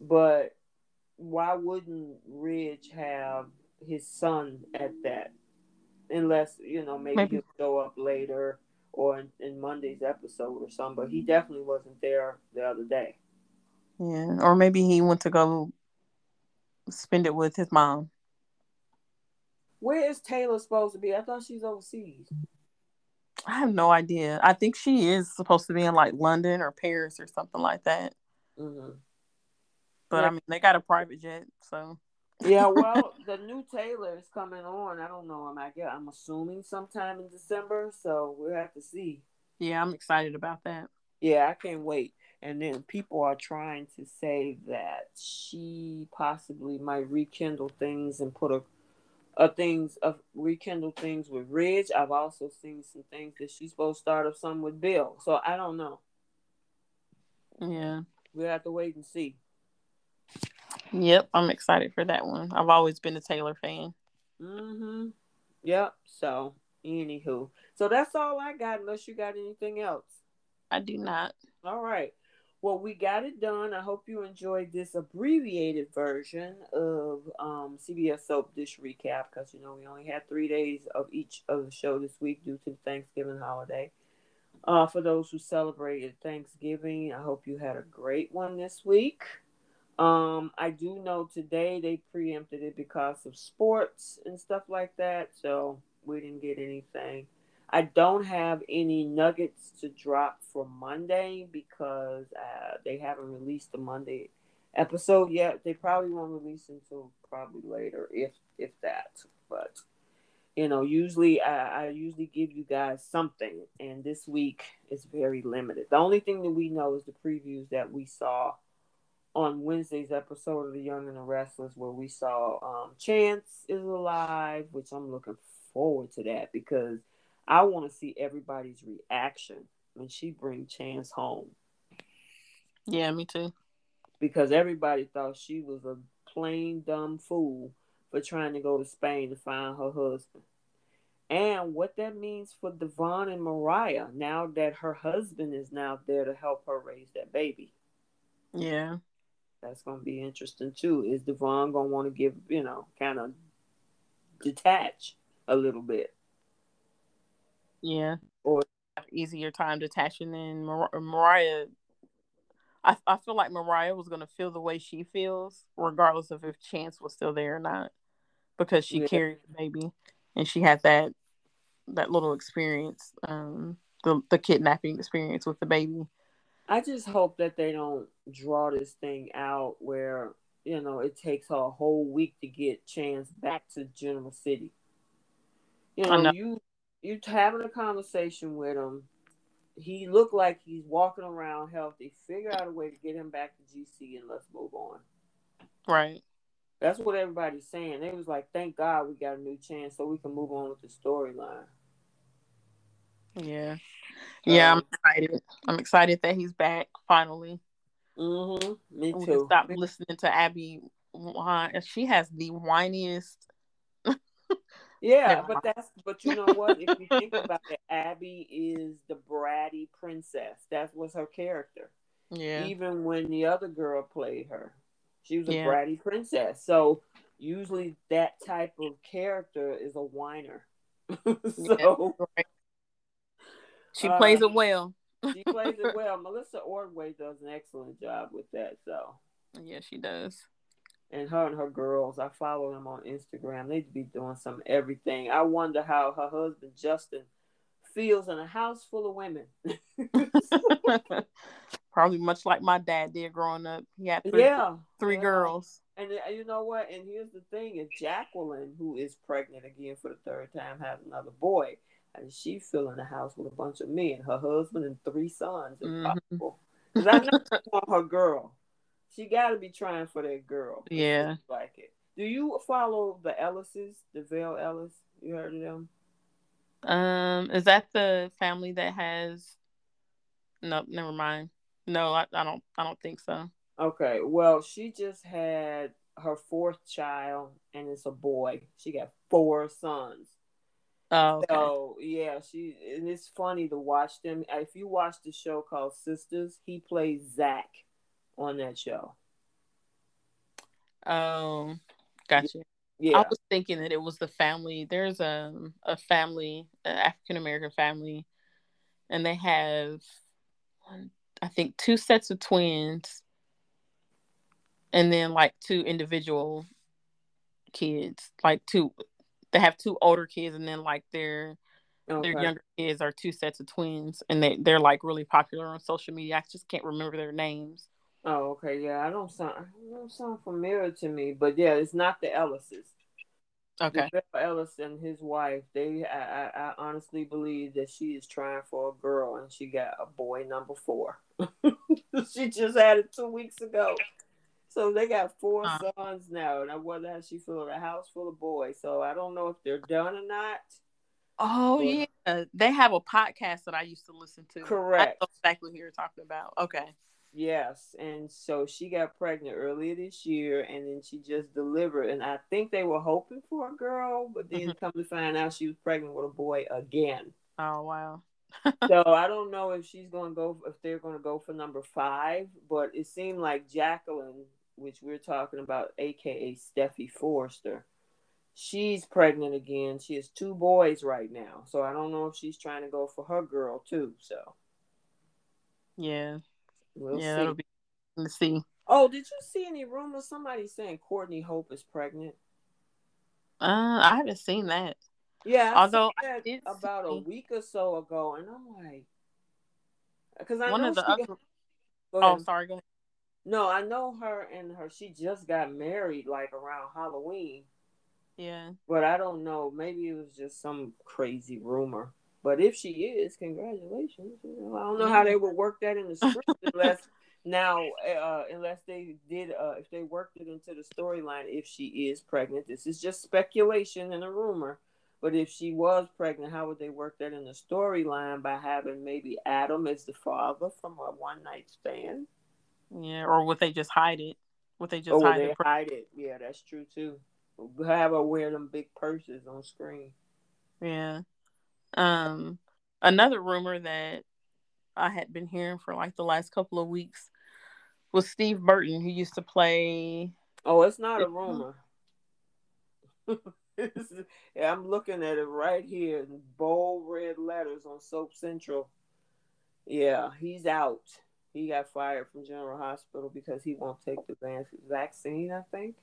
Speaker 1: but why wouldn't Ridge have his son at that? Unless you know, maybe,
Speaker 2: Maybe.
Speaker 1: he'll show up later or in, in Monday's episode or something. But he definitely wasn't there the other day.
Speaker 2: Yeah. Or maybe he went to go spend it with his mom.
Speaker 1: Where is Taylor supposed to be? I thought she's overseas.
Speaker 2: I have no idea. I think she is supposed to be in like London or Paris or something like that.
Speaker 1: hmm
Speaker 2: But
Speaker 1: Yeah.
Speaker 2: I mean, they got a private jet, so
Speaker 1: Yeah, well, the new Taylor is coming on. I don't know. I'm I guess I'm assuming sometime in December, so we'll have to see.
Speaker 2: yeah, I'm excited about that.
Speaker 1: Yeah, I can't wait. And then people are trying to say that she possibly might rekindle things and put a, a things of rekindle things with Ridge. I've also seen some things that she's supposed to start up some with Bill. So I don't know.
Speaker 2: Yeah.
Speaker 1: We'll have to wait and see.
Speaker 2: Yep, I'm excited for that one. I've always been a Taylor fan.
Speaker 1: Mm-hmm. Yep. So anywho. So that's all I got unless you got anything else.
Speaker 2: I do not.
Speaker 1: All right. Well, we got it done. I hope you enjoyed this abbreviated version of um, CBS Soap Dish Recap because, you know, we only had three days of each of the show this week due to the Thanksgiving holiday. Uh, for those who celebrated Thanksgiving, I hope you had a great one this week. Um, I do know today they preempted it because of sports and stuff like that, so we didn't get anything. I don't have any nuggets to drop for Monday because uh, they haven't released the Monday episode yet. They probably won't release until probably later, if if that. But you know, usually I, I usually give you guys something, and this week is very limited. The only thing that we know is the previews that we saw on Wednesday's episode of The Young and the Restless, where we saw um, Chance is alive, which I'm looking forward to that because I want to see everybody's reaction when she bring Chance home
Speaker 2: Yeah, me too.
Speaker 1: because everybody thought she was a plain dumb fool for trying to go to Spain to find her husband. And what that means for Devon and Mariah now that her husband is now there to help her raise that baby.
Speaker 2: Yeah.
Speaker 1: That's going to be interesting too. Is Devon going to want to give, you know, kind of detach a little bit?
Speaker 2: Yeah.
Speaker 1: Or-
Speaker 2: Have easier time detaching than Mar- Mariah. I, I feel like Mariah was going to feel the way she feels, regardless of if Chance was still there or not, because she
Speaker 1: Yeah.
Speaker 2: carried the baby and she had that that little experience, um, the the kidnapping experience with the baby.
Speaker 1: I just hope that they don't draw this thing out where you know, it takes her a whole week to get Chance back to Genoa City. You know, know. you you having a conversation with him. He looked like he's walking around healthy. Figure out a way to get him back to GC and let's move on.
Speaker 2: Right.
Speaker 1: That's what everybody's saying. They was like, "Thank God we got a new chance, so we can move on with the storyline."
Speaker 2: Yeah, yeah, I'm excited. I'm excited that he's back finally.
Speaker 1: Mm-hmm. Me too.
Speaker 2: Stop listening to Abby. She has the whiniest.
Speaker 1: yeah, but that's but you know what? if you think about it, Abby is the bratty princess. That was her character.
Speaker 2: Yeah.
Speaker 1: Even when the other girl played her, she was a yeah. bratty princess. So usually that type of character is a whiner. so yeah, right.
Speaker 2: she uh, plays it well
Speaker 1: she plays it well. Melissa Ordway does an excellent job with that. So
Speaker 2: yeah, she does.
Speaker 1: And her and her girls, I follow them on Instagram. They'd be doing some everything. I wonder how her husband Justin feels in a house full of women.
Speaker 2: Probably much like my dad did growing up. He had three, yeah, three yeah. girls.
Speaker 1: And uh, you know what? And here's the thing: if Jacqueline, who is pregnant again for the third time, has another boy, and she fill in the house with a bunch of men, her husband and three sons, if mm-hmm. possible. Because I know her girl. She got to be trying for that girl.
Speaker 2: Yeah,
Speaker 1: like it. Do you follow the Ellises, DeVale Ellis? You heard of them?
Speaker 2: Um, is that the family that has? No, never mind. No, I, I don't. I don't think so.
Speaker 1: Okay, well, she just had her fourth child, and it's a boy. She got four sons.
Speaker 2: Oh, okay.
Speaker 1: so yeah, she and it's funny to watch them. If you watch the show called Sistas, he plays Zach on that show.
Speaker 2: Oh, gotcha. Yeah, I was thinking that it was the family. There's a a family, an African American family, and they have, I think, two sets of twins, and then like two individual kids, like two they have two older kids and then like their okay. their younger kids are two sets of twins and they they're like really popular on social media. I just can't remember their names.
Speaker 1: Oh, okay, yeah, I don't sound I don't sound familiar to me, but yeah, it's not the Ellises.
Speaker 2: Okay,
Speaker 1: Bill Ellis and his wife, they I, I, I honestly believe that she is trying for a girl and she got a boy number four. she just had it two weeks ago. So they got four uh, sons now, and I wonder how she filled A house full of boys. So I don't know if they're done or not.
Speaker 2: Oh but... yeah, they have a podcast that I used to listen to.
Speaker 1: Correct.
Speaker 2: exactly who you're talking about. Okay.
Speaker 1: Yes, and so she got pregnant earlier this year, and then she just delivered. And I think they were hoping for a girl, but then mm-hmm. come to find out she was pregnant with a boy again.
Speaker 2: Oh wow.
Speaker 1: so I don't know if she's going to go if they're going to go for number five, but it seemed like Jacqueline which we're talking about, aka Steffy Forrester. She's pregnant again. She has two boys right now. So I don't know if she's trying to go for her girl too. So
Speaker 2: Yeah.
Speaker 1: We'll
Speaker 2: yeah,
Speaker 1: see.
Speaker 2: It'll be to see.
Speaker 1: Oh, did you see any rumors? Somebody saying Courtney Hope is pregnant.
Speaker 2: Uh, I haven't seen that.
Speaker 1: Yeah,
Speaker 2: I although I
Speaker 1: did about see... a week or so ago, and I'm like, because I
Speaker 2: one
Speaker 1: know
Speaker 2: of the
Speaker 1: she...
Speaker 2: other. Oh, sorry. Go ahead.
Speaker 1: No, I know her and her. She just got married like around Halloween.
Speaker 2: Yeah.
Speaker 1: But I don't know. Maybe it was just some crazy rumor. But if she is, congratulations. You know, I don't know how they would work that in the script unless now, uh, unless they did, uh, if they worked it into the storyline, if she is pregnant. This is just speculation and a rumor. But if she was pregnant, how would they work that in the storyline by having maybe Adam as the father from a one night stand?
Speaker 2: Yeah, or would they just hide it? Would they just
Speaker 1: or
Speaker 2: hide
Speaker 1: they
Speaker 2: it?
Speaker 1: hide it? Yeah, that's true too. Have her wear them big purses on screen.
Speaker 2: Yeah. Um, another rumor that I had been hearing for like the last couple of weeks was Steve Burton, who used to play.
Speaker 1: Oh, it's not a rumor. yeah, I'm looking at it right here in bold red letters on Soap Central. Yeah, he's out he got fired from General Hospital because he won't take the vaccine. I think.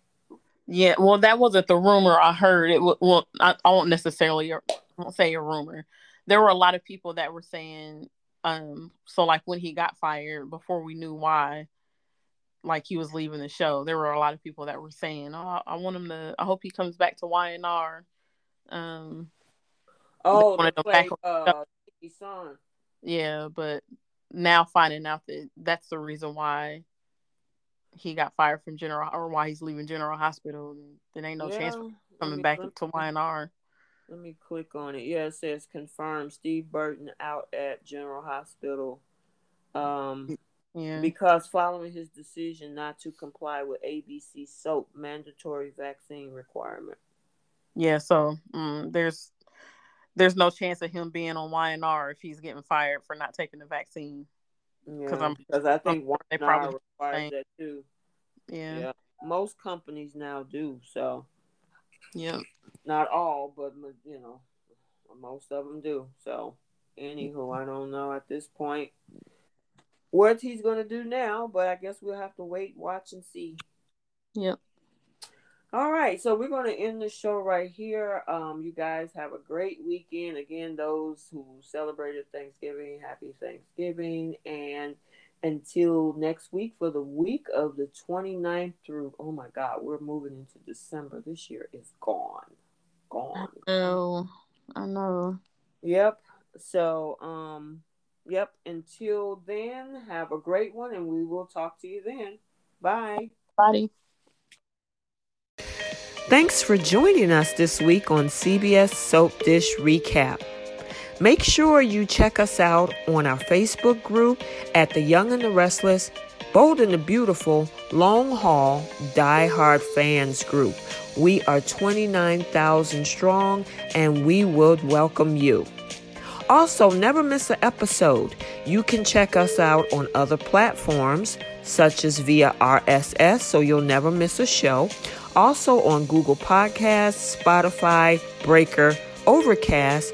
Speaker 2: Yeah, well, that wasn't the rumor I heard. It well, I, I won't necessarily won't say a rumor. There were a lot of people that were saying, um, so like when he got fired, before we knew why, like he was leaving the show. There were a lot of people that were saying, "Oh, I want him to. I hope he comes back to YNR." Um,
Speaker 1: oh, to play, uh.
Speaker 2: Yeah, but now finding out that that's the reason why he got fired from General or why he's leaving General Hospital, there ain't no yeah, chance coming back to YNR.
Speaker 1: Let me click on it. Yeah, it says confirmed Steve Burton out at General Hospital. Um,
Speaker 2: yeah.
Speaker 1: Because following his decision not to comply with ABC soap mandatory vaccine requirement.
Speaker 2: Yeah, so um, there's there's no chance of him being on YNR if he's getting fired for not taking the vaccine.
Speaker 1: Because yeah, because I think they probably requires that too.
Speaker 2: Yeah. yeah,
Speaker 1: most companies now do so.
Speaker 2: Yeah,
Speaker 1: not all, but you know, most of them do. So, anywho, I don't know at this point what he's going to do now, but I guess we'll have to wait, watch, and see.
Speaker 2: Yep.
Speaker 1: All right, so we're going to end the show right here. Um, you guys have a great weekend. Again, those who celebrated Thanksgiving, happy Thanksgiving. And until next week for the week of the 29th through, oh my God, we're moving into December. This year is gone. Gone.
Speaker 2: Oh, I know.
Speaker 1: Yep. So, um, Yep. Until then, have a great one and we will talk to you then. Bye.
Speaker 2: Bye.
Speaker 1: Thanks for joining us this week on CBS Soap Dish Recap. Make sure you check us out on our Facebook group at The Young and the Restless, Bold and the Beautiful, Long Haul, Die Hard Fans Group. We are 29,000 strong and we would welcome you. Also, never miss an episode. You can check us out on other platforms, such as via RSS, so you'll never miss a show. Also on Google Podcasts, Spotify, Breaker, Overcast,